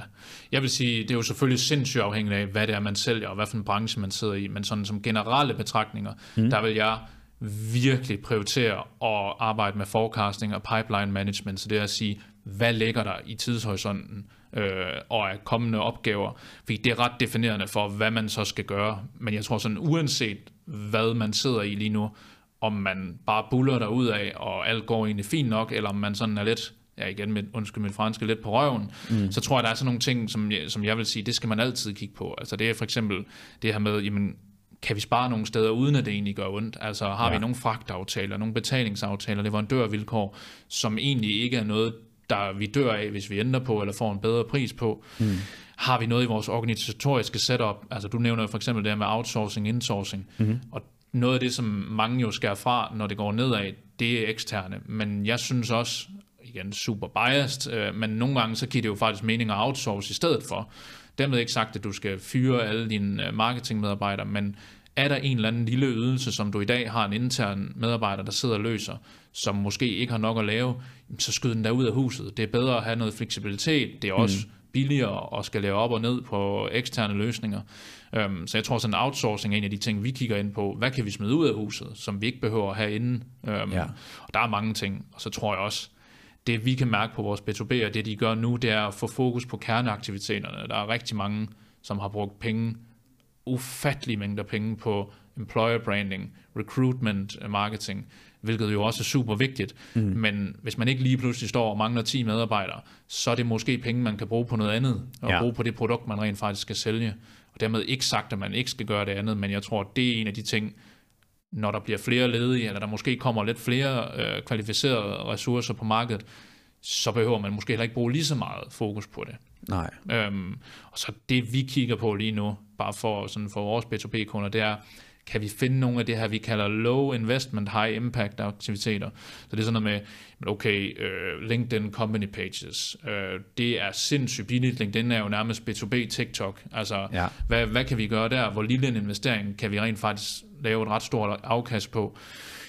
Speaker 2: Jeg vil sige, det er jo selvfølgelig sindssygt afhængigt af, hvad det er, man sælger, og hvad for en branche man sidder i, men sådan som generelle betragtninger, mm. der vil jeg virkelig prioritere at arbejde med forecasting og pipeline management, så det er at sige, hvad ligger der i tidshorisonten øh, og af kommende opgaver, fordi det er ret definerende for, hvad man så skal gøre. Men jeg tror sådan, uanset hvad man sidder i lige nu, om man bare buller der ud af, og alt går egentlig fint nok, eller om man sådan er lidt, ja igen, med, undskyld mit franske, lidt på røven, mm. så tror jeg, der er sådan nogle ting, som jeg, som jeg vil sige, det skal man altid kigge på. Altså det er for eksempel det her med, jamen, kan vi spare nogle steder, uden at det egentlig gør ondt? Altså har ja. vi nogle fragtaftaler, nogle betalingsaftaler, leverandørvilkår, som egentlig ikke er noget, der vi dør af, hvis vi ændrer på, eller får en bedre pris på? Mm. Har vi noget i vores organisatoriske setup? Altså du nævner for eksempel det her med outsourcing, insourcing, mm. og noget af det, som mange jo skærer fra, når det går nedad, det er eksterne. Men jeg synes også, igen super biased, øh, men nogle gange så giver det jo faktisk mening at outsource i stedet for. Dermed ikke sagt, at du skal fyre alle dine øh, marketingmedarbejdere, men er der en eller anden lille ydelse, som du i dag har en intern medarbejder, der sidder og løser, som måske ikke har nok at lave, så skyd den der ud af huset. Det er bedre at have noget fleksibilitet. Det er også mm. billigere at skal lave op og ned på eksterne løsninger. Um, så jeg tror, sådan en outsourcing er en af de ting, vi kigger ind på. Hvad kan vi smide ud af huset, som vi ikke behøver at have inde? Um, ja. Og der er mange ting. Og så tror jeg også, det vi kan mærke på vores B2B, og det de gør nu, det er at få fokus på kerneaktiviteterne. Der er rigtig mange, som har brugt penge, ufattelige mængder penge på employer branding, recruitment, øh, marketing, hvilket jo også er super vigtigt. Mm. Men hvis man ikke lige pludselig står og mangler 10 medarbejdere, så er det måske penge, man kan bruge på noget andet, og ja. bruge på det produkt, man rent faktisk skal sælge. Og dermed ikke sagt, at man ikke skal gøre det andet, men jeg tror, at det er en af de ting, når der bliver flere ledige, eller der måske kommer lidt flere øh, kvalificerede ressourcer på markedet, så behøver man måske heller ikke bruge lige så meget fokus på det.
Speaker 1: Nej.
Speaker 2: Øhm, og så det vi kigger på lige nu, bare for, sådan for vores B2B-kunder, det er, kan vi finde nogle af det her, vi kalder low investment, high impact aktiviteter. Så det er sådan noget med, okay, uh, LinkedIn company pages, uh, det er sindssygt billigt. LinkedIn er jo nærmest B2B TikTok. Altså, ja. hvad, hvad kan vi gøre der? Hvor lille en investering kan vi rent faktisk lave et ret stort afkast på?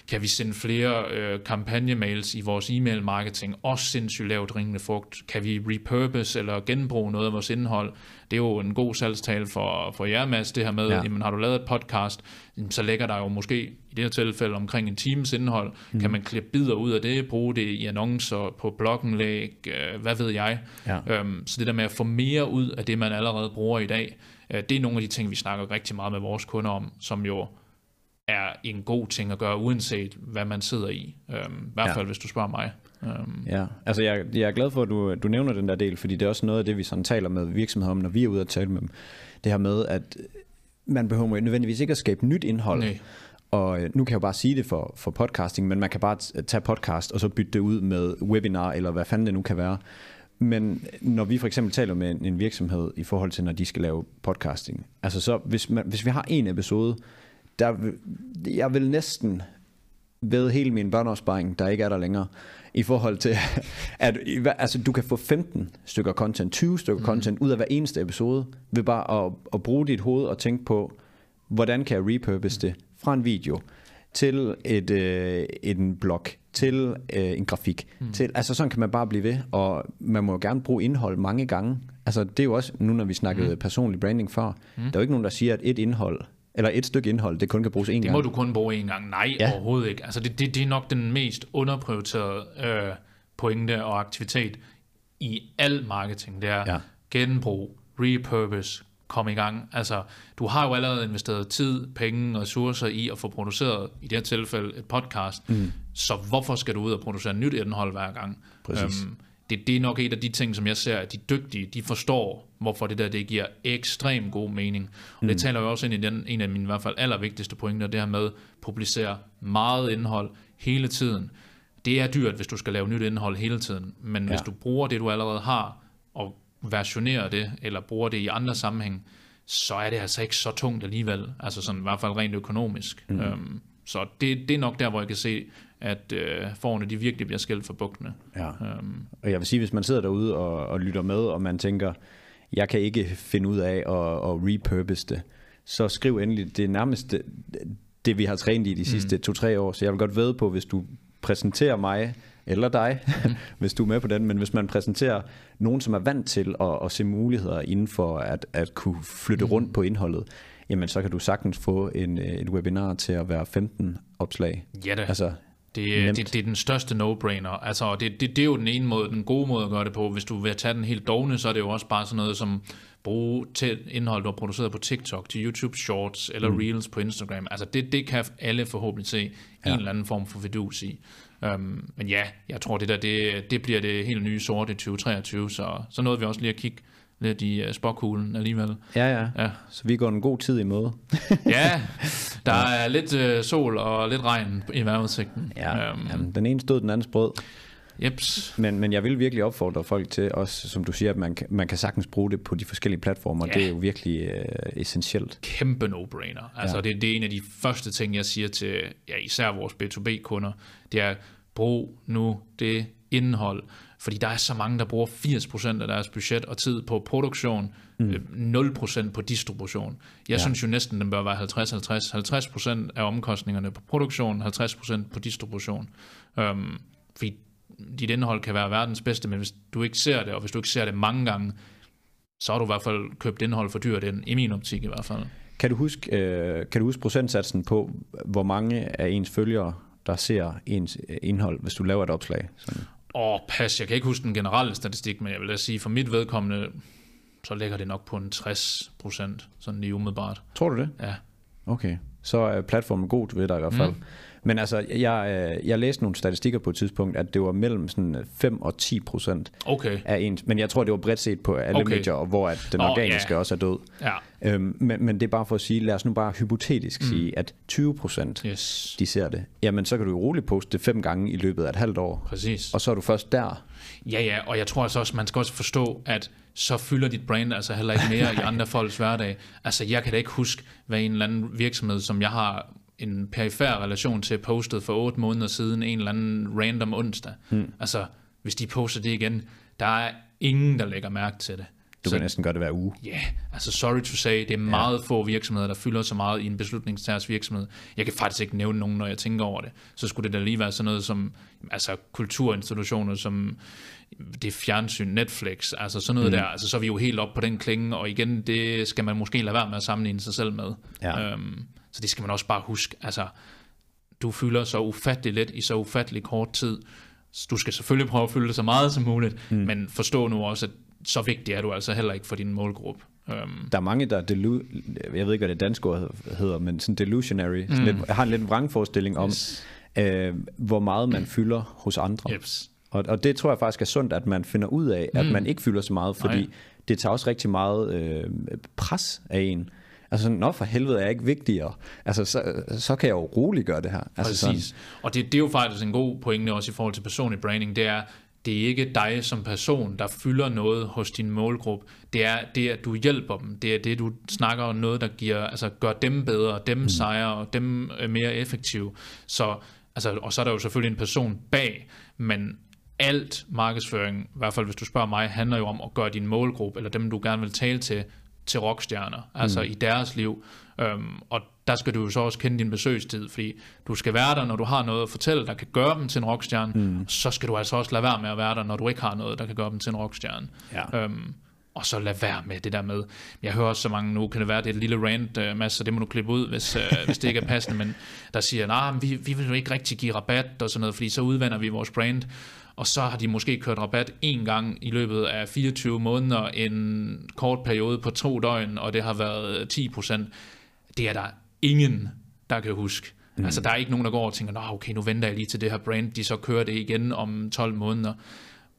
Speaker 2: Kan vi sende flere øh, kampagnemails i vores e-mail marketing? Også sindssygt lavt ringende frugt. Kan vi repurpose eller genbruge noget af vores indhold? Det er jo en god salgstale for, for jer, Mads, det her med, ja. jamen har du lavet et podcast, så lægger der jo måske i det her tilfælde omkring en times indhold. Mm. Kan man klippe bidder ud af det, bruge det i annoncer, på bloggenlæg, øh, hvad ved jeg. Ja. Øhm, så det der med at få mere ud af det, man allerede bruger i dag, øh, det er nogle af de ting, vi snakker rigtig meget med vores kunder om, som jo er en god ting at gøre, uanset hvad man sidder i. Øhm, I hvert fald, ja. hvis du spørger mig.
Speaker 1: Øhm. Ja, altså jeg, jeg er glad for, at du, du nævner den der del, fordi det er også noget af det, vi sådan taler med virksomheder om, når vi er ude og tale med dem. Det her med, at man behøver nødvendigvis ikke at skabe nyt indhold. Nej. Og øh, nu kan jeg jo bare sige det for, for podcasting, men man kan bare tage podcast og så bytte det ud med webinar, eller hvad fanden det nu kan være. Men når vi for eksempel taler med en virksomhed i forhold til, når de skal lave podcasting, altså så hvis, man, hvis vi har en episode, der, jeg vil næsten ved hele min børneopsparing, der ikke er der længere, i forhold til, at altså, du kan få 15 stykker content, 20 stykker mm. content ud af hver eneste episode, ved bare at, at bruge dit hoved og tænke på, hvordan kan jeg repurpose det fra en video til et, øh, en blog, til øh, en grafik. Mm. Til, altså sådan kan man bare blive ved, og man må jo gerne bruge indhold mange gange. Altså det er jo også, nu når vi snakkede mm. personlig branding før, mm. der er jo ikke nogen, der siger, at et indhold eller et stykke indhold, det kun kan bruges én gang.
Speaker 2: Det må du kun bruge én gang. Nej, ja. overhovedet ikke. Altså det, det, det er nok den mest underprioriterede øh, pointe og aktivitet i al marketing. Det er ja. genbrug, repurpose, komme i gang. Altså, du har jo allerede investeret tid, penge og ressourcer i at få produceret, i det her tilfælde, et podcast. Mm. Så hvorfor skal du ud og producere nyt indhold hver gang?
Speaker 1: Præcis. Øhm,
Speaker 2: det, det er nok et af de ting, som jeg ser, at de dygtige, de forstår, hvorfor det der det giver ekstrem god mening. Og mm. det taler jo også ind i den, en af mine i hvert fald allervigtigste pointer, det her med at publicere meget indhold hele tiden. Det er dyrt, hvis du skal lave nyt indhold hele tiden, men ja. hvis du bruger det, du allerede har, og versionerer det, eller bruger det i andre sammenhæng, så er det altså ikke så tungt alligevel, altså sådan i hvert fald rent økonomisk. Mm. Øhm, så det, det er nok der, hvor jeg kan se, at øh, forerne de virkelig bliver skældt for bugtene.
Speaker 1: Ja. Um, og jeg vil sige, hvis man sidder derude og, og lytter med, og man tænker, jeg kan ikke finde ud af at, at repurpose det, så skriv endelig, det er nærmest det, vi har trænet i de sidste mm. to-tre år, så jeg vil godt ved på, hvis du præsenterer mig, eller dig, mm. hvis du er med på den, men hvis man præsenterer nogen, som er vant til at, at se muligheder inden for at, at kunne flytte mm. rundt på indholdet, jamen så kan du sagtens få en, et webinar til at være 15 opslag.
Speaker 2: Ja da.
Speaker 1: Altså,
Speaker 2: Det,
Speaker 1: Nemt.
Speaker 2: det, det er den største no-brainer. Altså, det, det, det er jo den ene måde, den gode måde at gøre det på. Hvis du vil tage den helt dogne, så er det jo også bare sådan noget som bruge til indhold, du har produceret på TikTok, til YouTube Shorts eller mm. Reels på Instagram. Altså, det, det kan alle forhåbentlig se ja. en eller anden form for vidus i. Um, men ja, jeg tror, det der, det, det bliver det helt nye sorte i 2023, så, så nåede vi også lige at kigge lidt i uh, spåkuglen alligevel.
Speaker 1: Ja, ja.
Speaker 2: Ja.
Speaker 1: Så vi går en god tid i møde.
Speaker 2: Ja, der er lidt uh, sol og lidt regn i vejrudsigten.
Speaker 1: Ja,
Speaker 2: Øhm,
Speaker 1: Jamen, den ene stod den anden brød.
Speaker 2: Jeps.
Speaker 1: Men, men jeg vil virkelig opfordre folk til, også som du siger, at man kan, man kan sagtens bruge det på de forskellige platformer.
Speaker 2: Ja.
Speaker 1: Det er jo virkelig øh, essentielt.
Speaker 2: kæmpe no-brainer. Altså,
Speaker 1: Ja.
Speaker 2: ja. det, det er en af de første ting, jeg siger til ja, især vores B2B-kunder, det er, brug nu det indhold, fordi der er så mange, der bruger 80% af deres budget og tid på produktion, mm. 0% på distribution. Jeg ja. synes jo næsten, den bør være 50-50. 50% af omkostningerne på produktion, 50% på distribution. Um, fordi dit indhold kan være verdens bedste, men hvis du ikke ser det, og hvis du ikke ser det mange gange, så har du i hvert fald købt indhold for dyrt ind, i min optik i hvert fald.
Speaker 1: Kan du huske, øh, kan du huske procentsatsen på, hvor mange af ens følgere, der ser ens øh, indhold, hvis du laver et opslag? Sådan.
Speaker 2: Åh, pas, jeg kan ikke huske den generelle statistik, men jeg vil da sige, for mit vedkommende, så ligger det nok på en 60 procent, sådan lige umiddelbart.
Speaker 1: Tror du det?
Speaker 2: Ja.
Speaker 1: Okay, så er platformen god ved dig i hvert fald. Mm. Men altså, jeg, øh, jeg læste nogle statistikker på et tidspunkt, at det var mellem sådan 5 og 10 procent
Speaker 2: Okay,
Speaker 1: af ens, men jeg tror, det var bredt set på alle okay. Medier, og hvor at den
Speaker 2: Nå,
Speaker 1: organiske også er død.
Speaker 2: ja,
Speaker 1: Øhm, men, men det er bare for at sige, lad os nu bare hypotetisk mm. sige, at 20 procent
Speaker 2: yes,
Speaker 1: de ser det. Jamen, så kan du jo roligt poste det fem gange i løbet af et halvt år.
Speaker 2: præcis.
Speaker 1: Og så er du først der.
Speaker 2: Ja, ja, og jeg tror altså også, man skal også forstå, at så fylder dit brand altså heller ikke mere i andre folks hverdag. Altså, jeg kan da ikke huske, hvad en eller anden virksomhed, som jeg har en perifær relation til, postet for otte måneder siden, en eller anden random onsdag. Hmm. Altså, hvis de poster det igen, der er ingen, der lægger mærke til det.
Speaker 1: Du
Speaker 2: Så-
Speaker 1: kan næsten gøre det hver uge.
Speaker 2: Ja, yeah, altså sorry to say, det er meget få virksomheder, der fylder så meget i en beslutningstagers virksomhed. Jeg kan faktisk ikke nævne nogen, når jeg tænker over det. Så skulle det da lige være sådan noget som altså kulturinstitutioner, som det er fjernsyn, Netflix, altså sådan noget mm. der. Altså så er vi jo helt op på den klinge, og igen, det skal man måske lade være med at sammenligne sig selv med.
Speaker 1: Ja.
Speaker 2: Øhm, så det skal man også bare huske. Altså, du fylder så ufattelig let i så ufattelig kort tid. Du skal selvfølgelig prøve at fylde det så meget som muligt, mm. men forstå nu også, at så vigtig er du altså heller ikke for din målgruppe. Øhm,
Speaker 1: Der er mange, der delu- jeg ved ikke, hvad det danske ord hedder, men sådan delusionary, sådan lidt, har en lidt vrangforestilling om,
Speaker 2: Yes.
Speaker 1: øh, hvor meget man fylder hos andre.
Speaker 2: Jeps.
Speaker 1: Og, og det tror jeg faktisk er sundt, at man finder ud af, at man ikke fylder så meget, fordi
Speaker 2: Nej.
Speaker 1: det tager også rigtig meget øh, pres af en. Altså sådan, nå for helvede er jeg ikke vigtigere. Altså så, så kan jeg jo roligt gøre det her. Altså
Speaker 2: Præcis. Og det, det er jo faktisk en god pointe også i forhold til personlig branding, det er, det er ikke dig som person, der fylder noget hos din målgruppe. Det er det, at du hjælper dem. Det er det, du snakker om noget, der giver, altså, gør dem bedre, dem mm. sejre, og dem øh, mere effektive. Så, altså, og så er der jo selvfølgelig en person bag, men alt markedsføring, i hvert fald hvis du spørger mig, handler jo om at gøre din målgruppe, eller dem du gerne vil tale til, til rockstjerner, altså i deres liv. Øhm, og der skal du jo så også kende din besøgstid, fordi du skal være der, når du har noget at fortælle, der kan gøre dem til en rockstjerne. Mm. Så skal du altså også lade være med at være der, når du ikke har noget, der kan gøre dem til en rockstjerne.
Speaker 1: Ja.
Speaker 2: Øhm, og så lad være med det der med. Jeg hører også så mange, nu kan det være, det er et lille rant, uh, Mads, så det må du klippe ud, hvis, uh, hvis det ikke er passende, men der siger, nej, nah, vi, vi vil jo ikke rigtig give rabat og sådan noget, fordi så udvander vi vores brand, og så har de måske kørt rabat en gang i løbet af 24 måneder, en kort periode på to døgn, og det har været 10 procent. Det er der ingen, der kan huske. Mm. Altså, der er ikke nogen, der går og tænker, Nå, okay, nu venter jeg lige til det her brand, de så kører det igen om 12 måneder.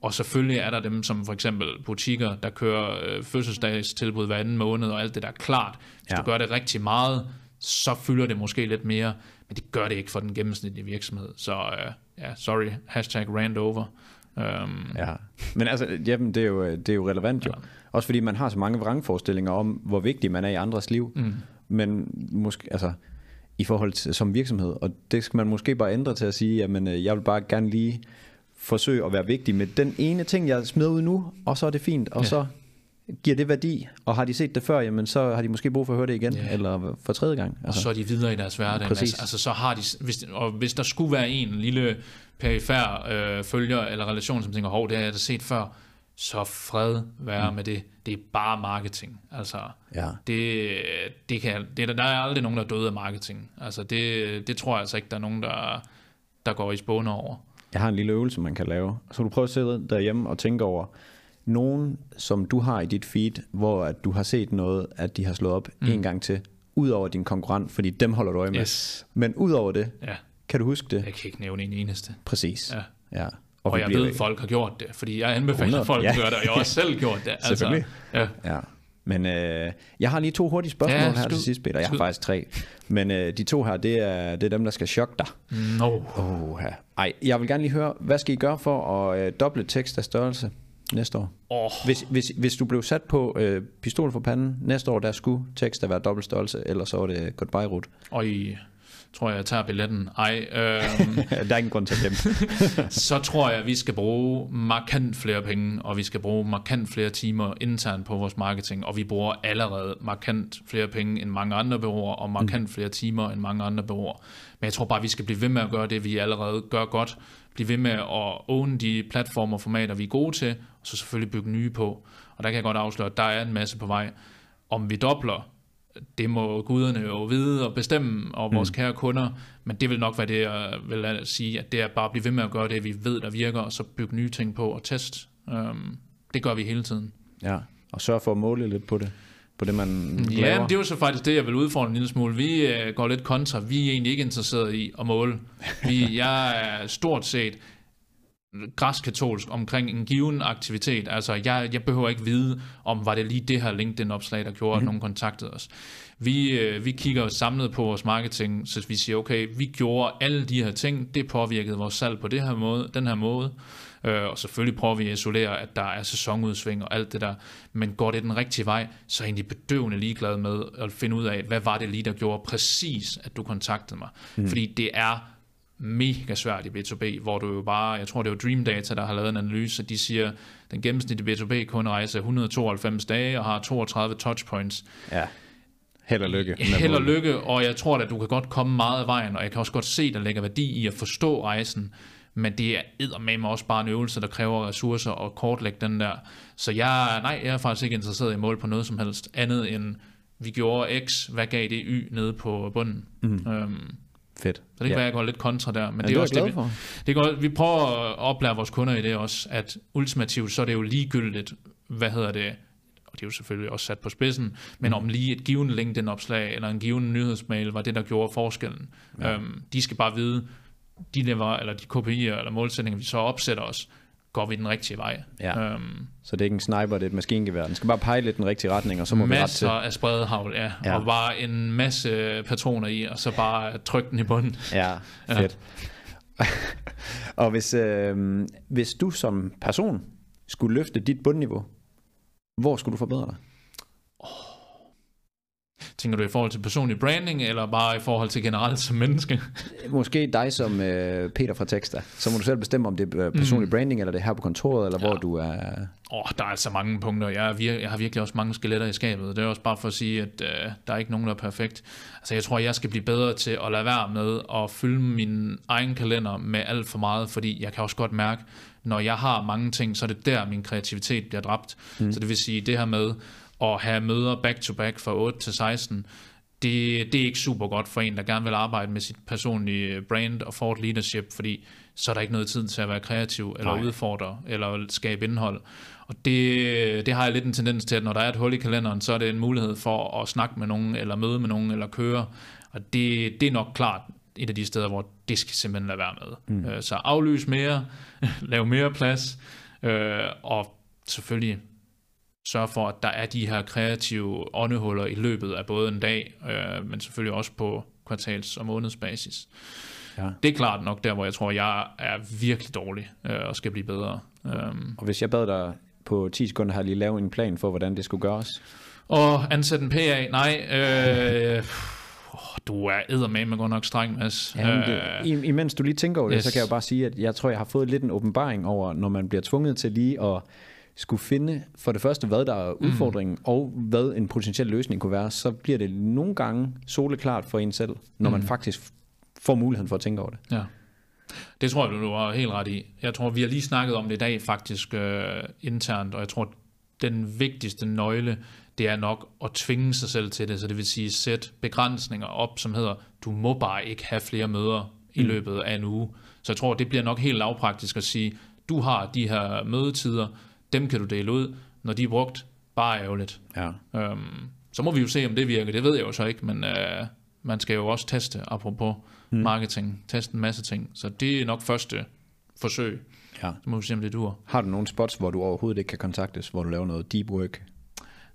Speaker 2: Og selvfølgelig er der dem, som for eksempel butikker, der kører øh, fødselsdagstilbud hver anden måned, og alt det der er klart. Hvis
Speaker 1: Ja.
Speaker 2: du gør det rigtig meget, så fylder det måske lidt mere, men det gør det ikke for den gennemsnitlige virksomhed. Så øh, ja, sorry, hashtag rant over. Um,
Speaker 1: Ja, men altså, jamen, det, er jo, det er jo relevant jo. Ja. Også fordi man har så mange vrangforestillinger om, hvor vigtig man er i andres liv. Mm. Men måske, altså, i forhold til som virksomhed, og det skal man måske bare ændre til at sige, jamen, øh, jeg vil bare gerne lige forsøge at være vigtig med den ene ting, jeg smider ud nu, og så er det fint, og
Speaker 2: Ja.
Speaker 1: så giver det værdi, og har de set det før, jamen så har de måske brug for at høre det igen,
Speaker 2: Ja.
Speaker 1: eller for tredje gang.
Speaker 2: Og så er de videre i deres hverdag.
Speaker 1: Præcis.
Speaker 2: Mads. Altså, så har de, hvis, og hvis der skulle være en lille perifær øh, følger eller relation, som tænker, hov, det har jeg da set før, så fred være mm. med det. Det er bare marketing. Altså,
Speaker 1: Ja.
Speaker 2: det, det kan, det, der er aldrig nogen, der er døde af marketing. Altså, det, det tror jeg altså ikke, der er nogen, der, der går i spåne over.
Speaker 1: Jeg har en lille øvelse, man kan lave. Så du prøver at sidde derhjemme og tænke over nogen, som du har i dit feed, hvor at du har set noget, at de har slået op mm. en gang til, ud over din konkurrent, fordi dem holder du øje med.
Speaker 2: Yes.
Speaker 1: Men ud over det,
Speaker 2: Ja,
Speaker 1: kan du huske det?
Speaker 2: jeg kan ikke nævne en eneste.
Speaker 1: Præcis.
Speaker 2: Ja.
Speaker 1: ja.
Speaker 2: Og,
Speaker 1: vi
Speaker 2: jeg ved,
Speaker 1: ved.
Speaker 2: at folk har gjort det, fordi jeg anbefaler
Speaker 1: 100,
Speaker 2: folk
Speaker 1: ja.
Speaker 2: at gøre det, og jeg har også selv gjort det. Altså,
Speaker 1: Selvfølgelig.
Speaker 2: ja.
Speaker 1: Ja. Men øh, jeg har lige to hurtige spørgsmål
Speaker 2: Ja,
Speaker 1: her til sidst, Peter. Jeg har faktisk tre. Men øh, de to her, det er, det er dem, der skal chokke dig.
Speaker 2: No.
Speaker 1: Oh, ja. Ej, jeg vil gerne lige høre, hvad skal I gøre for at øh, doble tekst af størrelse næste år?
Speaker 2: Oh.
Speaker 1: Hvis, hvis, hvis du blev sat på øh, pistol for panden næste år, der skulle tekster være dobbelt størrelse, eller så var det goodbye route.
Speaker 2: I tror jeg, jeg tager billetten. Ej, øhm,
Speaker 1: der er ingen grund til at glemme.
Speaker 2: så tror jeg, at vi skal bruge markant flere penge, og vi skal bruge markant flere timer internt på vores marketing, og vi bruger allerede markant flere penge end mange andre bureauer, og markant flere timer end mange andre bureauer. Men jeg tror bare, at vi skal blive ved med at gøre det, vi allerede gør godt. Blive ved med at own de platformer og formater, vi er gode til, og så selvfølgelig bygge nye på. Og der kan jeg godt afsløre, at der er en masse på vej. Om vi dobler, det må guderne jo vide og bestemme, og vores mm. kære kunder, men det vil nok være det, jeg vil sige, at det er bare at blive ved med at gøre det, vi ved, der virker, og så bygge nye ting på og teste. Um, det gør vi hele tiden.
Speaker 1: ja, og sørg for at måle lidt på det. På det, man
Speaker 2: Ja,
Speaker 1: laver.
Speaker 2: men det er jo så faktisk det, jeg vil udfordre en lille smule. Vi uh, går lidt kontra. Vi er egentlig ikke interesseret i at måle. Vi, jeg er stort set græskatolsk omkring en given aktivitet. Altså, jeg, jeg behøver ikke vide, om var det lige det her LinkedIn-opslag, der gjorde, at nogen kontaktede os. Vi, øh, vi kigger samlet på vores marketing, så vi siger, okay, vi gjorde alle de her ting, det påvirkede vores salg på det her måde, den her måde, øh, og selvfølgelig prøver vi at isolere, at der er sæsonudsving og alt det der, men går det den rigtige vej, så er jeg egentlig bedøvende ligeglad med at finde ud af, hvad var det lige, der gjorde præcis, at du kontaktede mig. Mm. Fordi det er mega svært i B2B, hvor du jo bare, jeg tror det er jo Dream Data, der har lavet en analyse, de siger, den gennemsnitlige B2B-kunde rejser 192 dage og har 32 touchpoints.
Speaker 1: Ja. Held og lykke.
Speaker 2: Held og lykke, og jeg tror at du kan godt komme meget af vejen, og jeg kan også godt se, der ligger værdi i at forstå rejsen, men det er eddermame også bare en øvelse, der kræver ressourcer og kortlægge den der. Så jeg, nej, jeg er faktisk ikke interesseret i at måle på noget som helst, andet end vi gjorde X, hvad gav det Y nede på bunden. Mm. Øhm,
Speaker 1: Fedt.
Speaker 2: så det kan ja. være, jeg går lidt kontra der, men
Speaker 1: Ja,
Speaker 2: det er også det, vi, det godt, vi prøver at oplære vores kunder i det også, at ultimativt, så er det jo ligegyldigt, hvad hedder det, og det er jo selvfølgelig også sat på spidsen, men om lige et given LinkedIn-opslag eller en given nyhedsmail var det, der gjorde forskellen. Ja. Øhm, de skal bare vide, de lever, eller de KPI'er eller målsætninger, vi så opsætter os, går vi den rigtige vej.
Speaker 1: Ja.
Speaker 2: Øhm,
Speaker 1: Så det er ikke en sniper, det er et maskingevær. Den skal bare pege lidt den rigtige retning, og så må vi ret
Speaker 2: masser
Speaker 1: til.
Speaker 2: af spredehavl, ja,
Speaker 1: Ja.
Speaker 2: ja, og bare en masse patroner i, og så bare trykke den i bunden.
Speaker 1: Ja, fedt. og hvis, øh, hvis du som person skulle løfte dit bundniveau, hvor skulle du forbedre dig?
Speaker 2: Tænker du i forhold til personlig branding, eller bare i forhold til generelt som menneske?
Speaker 1: Måske dig som øh, Peter fra Texta. Så må du selv bestemme, om det er personlig mm. branding, eller det er her på kontoret, eller ja. hvor du er...
Speaker 2: Åh, oh, der er altså mange punkter. Jeg, er vir- jeg har virkelig også mange skeletter i skabet. Det er også bare for at sige, at øh, der er ikke nogen, der er perfekt. Altså, jeg tror, jeg skal blive bedre til at lade være med at fylde min egen kalender med alt for meget, fordi jeg kan også godt mærke, når jeg har mange ting, så er det der, min kreativitet bliver dræbt. Mm. Så det vil sige, det her med at have møder back-to-back fra 8 til 16, det, det er ikke super godt for en, der gerne vil arbejde med sit personlige brand og thought leadership, fordi så er der ikke noget tid til at være kreativ, eller
Speaker 1: Nej.
Speaker 2: udfordre, eller skabe indhold. Og det, det har jeg lidt en tendens til, at når der er et hul i kalenderen, så er det en mulighed for at snakke med nogen, eller møde med nogen, eller køre. Og det, det er nok klart et af de steder, hvor det skal simpelthen lade være med. Mm. Øh, Så aflys mere, lav mere plads, øh, og selvfølgelig sørge for, at der er de her kreative åndehuller i løbet af både en dag, øh, men selvfølgelig også på kvartals- og månedsbasis.
Speaker 1: Ja.
Speaker 2: Det er klart nok der, hvor jeg tror, jeg er virkelig dårlig øh, og skal blive bedre. Øhm,
Speaker 1: Og hvis jeg bad dig på 10 sekunder her lige lave en plan for, hvordan det skulle gøres.
Speaker 2: og ansætte en PA, nej. Øh, du er eddermame godt nok streng, Mads.
Speaker 1: Jamen, det,
Speaker 2: Øh,
Speaker 1: i- imens du lige tænker over det,
Speaker 2: yes.
Speaker 1: så kan jeg jo bare sige, at jeg tror, jeg har fået lidt en åbenbaring over, når man bliver tvunget til lige at skulle finde for det første, hvad der er udfordringen, mm. og hvad en potentiel løsning kunne være, så bliver det nogle gange soleklart for en selv, når mm. man faktisk får muligheden for at tænke over det.
Speaker 2: Ja. Det tror jeg, du har helt ret i. Jeg tror, vi har lige snakket om det i dag faktisk øh, internt, og jeg tror, den vigtigste nøgle, det er nok at tvinge sig selv til det, så det vil sige sætte begrænsninger op, som hedder, du må bare ikke have flere møder i løbet af en uge. Så jeg tror, det bliver nok helt lavpraktisk at sige, du har de her mødetider, dem kan du dele ud. Når de er brugt, bare ærgerligt.
Speaker 1: Ja.
Speaker 2: Øhm, så må vi jo se, om det virker. Det ved jeg jo så ikke, men øh, man skal jo også teste, apropos mm. marketing, teste en masse ting. Så det er nok første forsøg.
Speaker 1: ja.
Speaker 2: Så må vi se, om det dur.
Speaker 1: Har du nogle spots, hvor du overhovedet ikke kan kontaktes, hvor du laver noget deep work?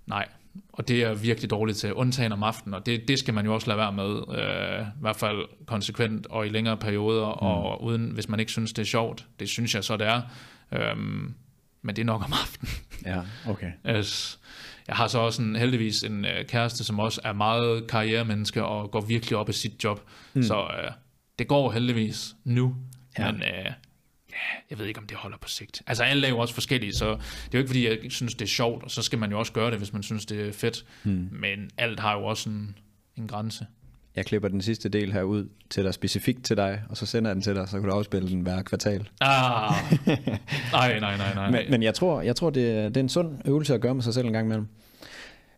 Speaker 2: Nej, og det er virkelig dårligt til, undtagen om aftenen, og det, det skal man jo også lade være med, øh, i hvert fald konsekvent og i længere perioder, mm. og uden, hvis man ikke synes, det er sjovt. Det synes jeg så, det er. Øhm, men det er nok om aftenen.
Speaker 1: Ja, okay.
Speaker 2: Yes. Jeg har så også en, heldigvis en øh, kæreste, som også er meget karrieremenneske og går virkelig op i sit job. Mm. Så øh, det går heldigvis nu,
Speaker 1: Ja.
Speaker 2: men øh, ja, jeg ved ikke, om det holder på sigt. Altså alle er jo også forskellige, så det er jo ikke, fordi jeg synes, det er sjovt, og så skal man jo også gøre det, hvis man synes, det er fedt. Mm. Men alt har jo også en, en grænse.
Speaker 1: Jeg klipper den sidste del her ud til dig, specifikt til dig, og så sender jeg den til dig, så kan du afspille den hver kvartal.
Speaker 2: Ah, nej, nej, nej, nej.
Speaker 1: Men, men jeg tror, jeg tror det, er- det er en sund øvelse at gøre med sig selv en gang imellem.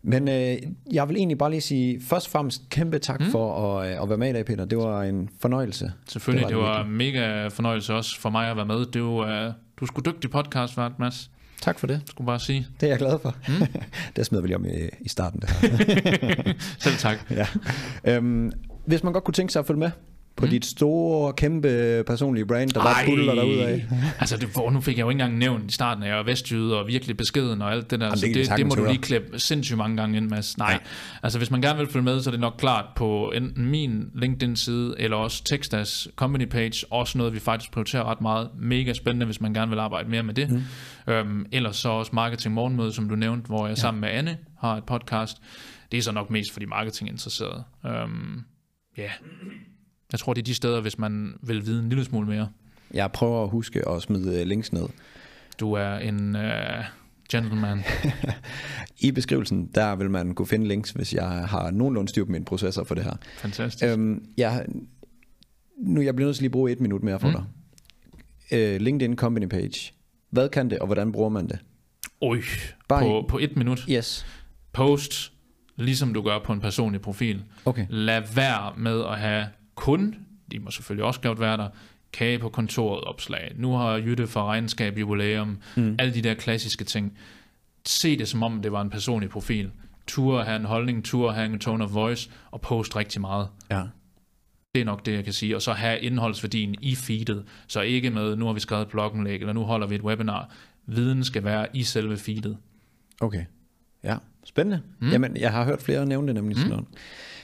Speaker 1: Men øh, jeg vil egentlig bare lige sige, først og fremmest kæmpe tak mm. for at, øh, at være med i dag, Peter. Det var en fornøjelse.
Speaker 2: Selvfølgelig, det var, det var mega fornøjelse også for mig at være med. Det var, uh, du sgu dygtig podcast, Mads.
Speaker 1: Tak for det.
Speaker 2: Skulle bare sige.
Speaker 1: Det er jeg glad for. Mm. det smider vi lige om i, i starten. Det her.
Speaker 2: Selv tak.
Speaker 1: ja. øhm, hvis man godt kunne tænke sig at følge med på mm. dit store, kæmpe personlige brand, der bare puller derudad.
Speaker 2: altså, det, hvor, nu fik jeg jo ikke engang nævnt i starten, at jeg er vestjyde og virkelig beskeden og alt det der.
Speaker 1: Jamen,
Speaker 2: så
Speaker 1: det
Speaker 2: det, det må du lige klippe sindssygt mange gange ind, Mads. Nej,
Speaker 1: Ja.
Speaker 2: altså hvis man gerne vil følge med, så er det nok klart på enten min LinkedIn-side, eller også Textas company page, også noget, vi faktisk prioriterer ret meget. Mega spændende, hvis man gerne vil arbejde mere med det. Mm. Øhm, ellers så også Marketing Morgenmøde, som du nævnte, hvor jeg ja. sammen med Anne har et podcast. Det er så nok mest for de marketinginteresserede. Øhm, ja, jeg tror, det er de steder, hvis man vil vide en lille smule mere.
Speaker 1: Jeg prøver at huske at smide øh, links ned.
Speaker 2: Du er en uh, gentleman.
Speaker 1: I beskrivelsen, der vil man kunne finde links, hvis jeg har nogenlunde styr på mine processer for det her.
Speaker 2: Fantastisk.
Speaker 1: Øhm, jeg, nu jeg bliver nødt til lige at bruge et minut mere for mm. dig. Øh, LinkedIn Company Page. Hvad kan det, og hvordan bruger man det?
Speaker 2: Oj,
Speaker 1: bare
Speaker 2: på, på et minut.
Speaker 1: Yes.
Speaker 2: Post, ligesom du gør på en personlig profil.
Speaker 1: Okay.
Speaker 2: Lad være med at have kun, de må selvfølgelig også godt være der, kage på kontoret opslag. Nu har Jytte for regnskab jubilæum. Mm. Alle de der klassiske ting. Se det som om, det var en personlig profil. Tur have en holdning, tur have en tone of voice, og post rigtig meget.
Speaker 1: Ja.
Speaker 2: Det er nok det, jeg kan sige. Og så have indholdsværdien i feedet. Så ikke med, nu har vi skrevet et blogindlæg, eller nu holder vi et webinar. Viden skal være i selve feedet.
Speaker 1: Okay. Ja, spændende. Mm. Jamen, jeg har hørt flere nævne det nemlig mm. sådan noget.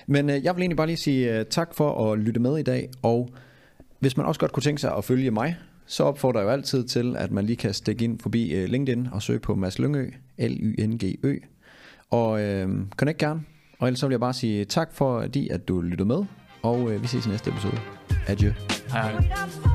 Speaker 1: Men øh, jeg vil egentlig bare lige sige øh, tak for at lytte med i dag, og hvis man også godt kunne tænke sig at følge mig, så opfordrer jeg jo altid til, at man lige kan stikke ind forbi øh, LinkedIn og søge på Mads Lyngø, L-Y-N-G-Ø, og øh, connect gerne. Og ellers så vil jeg bare sige tak fordi, at du lyttede med, og øh, vi ses i næste episode. Adieu.
Speaker 2: Hej.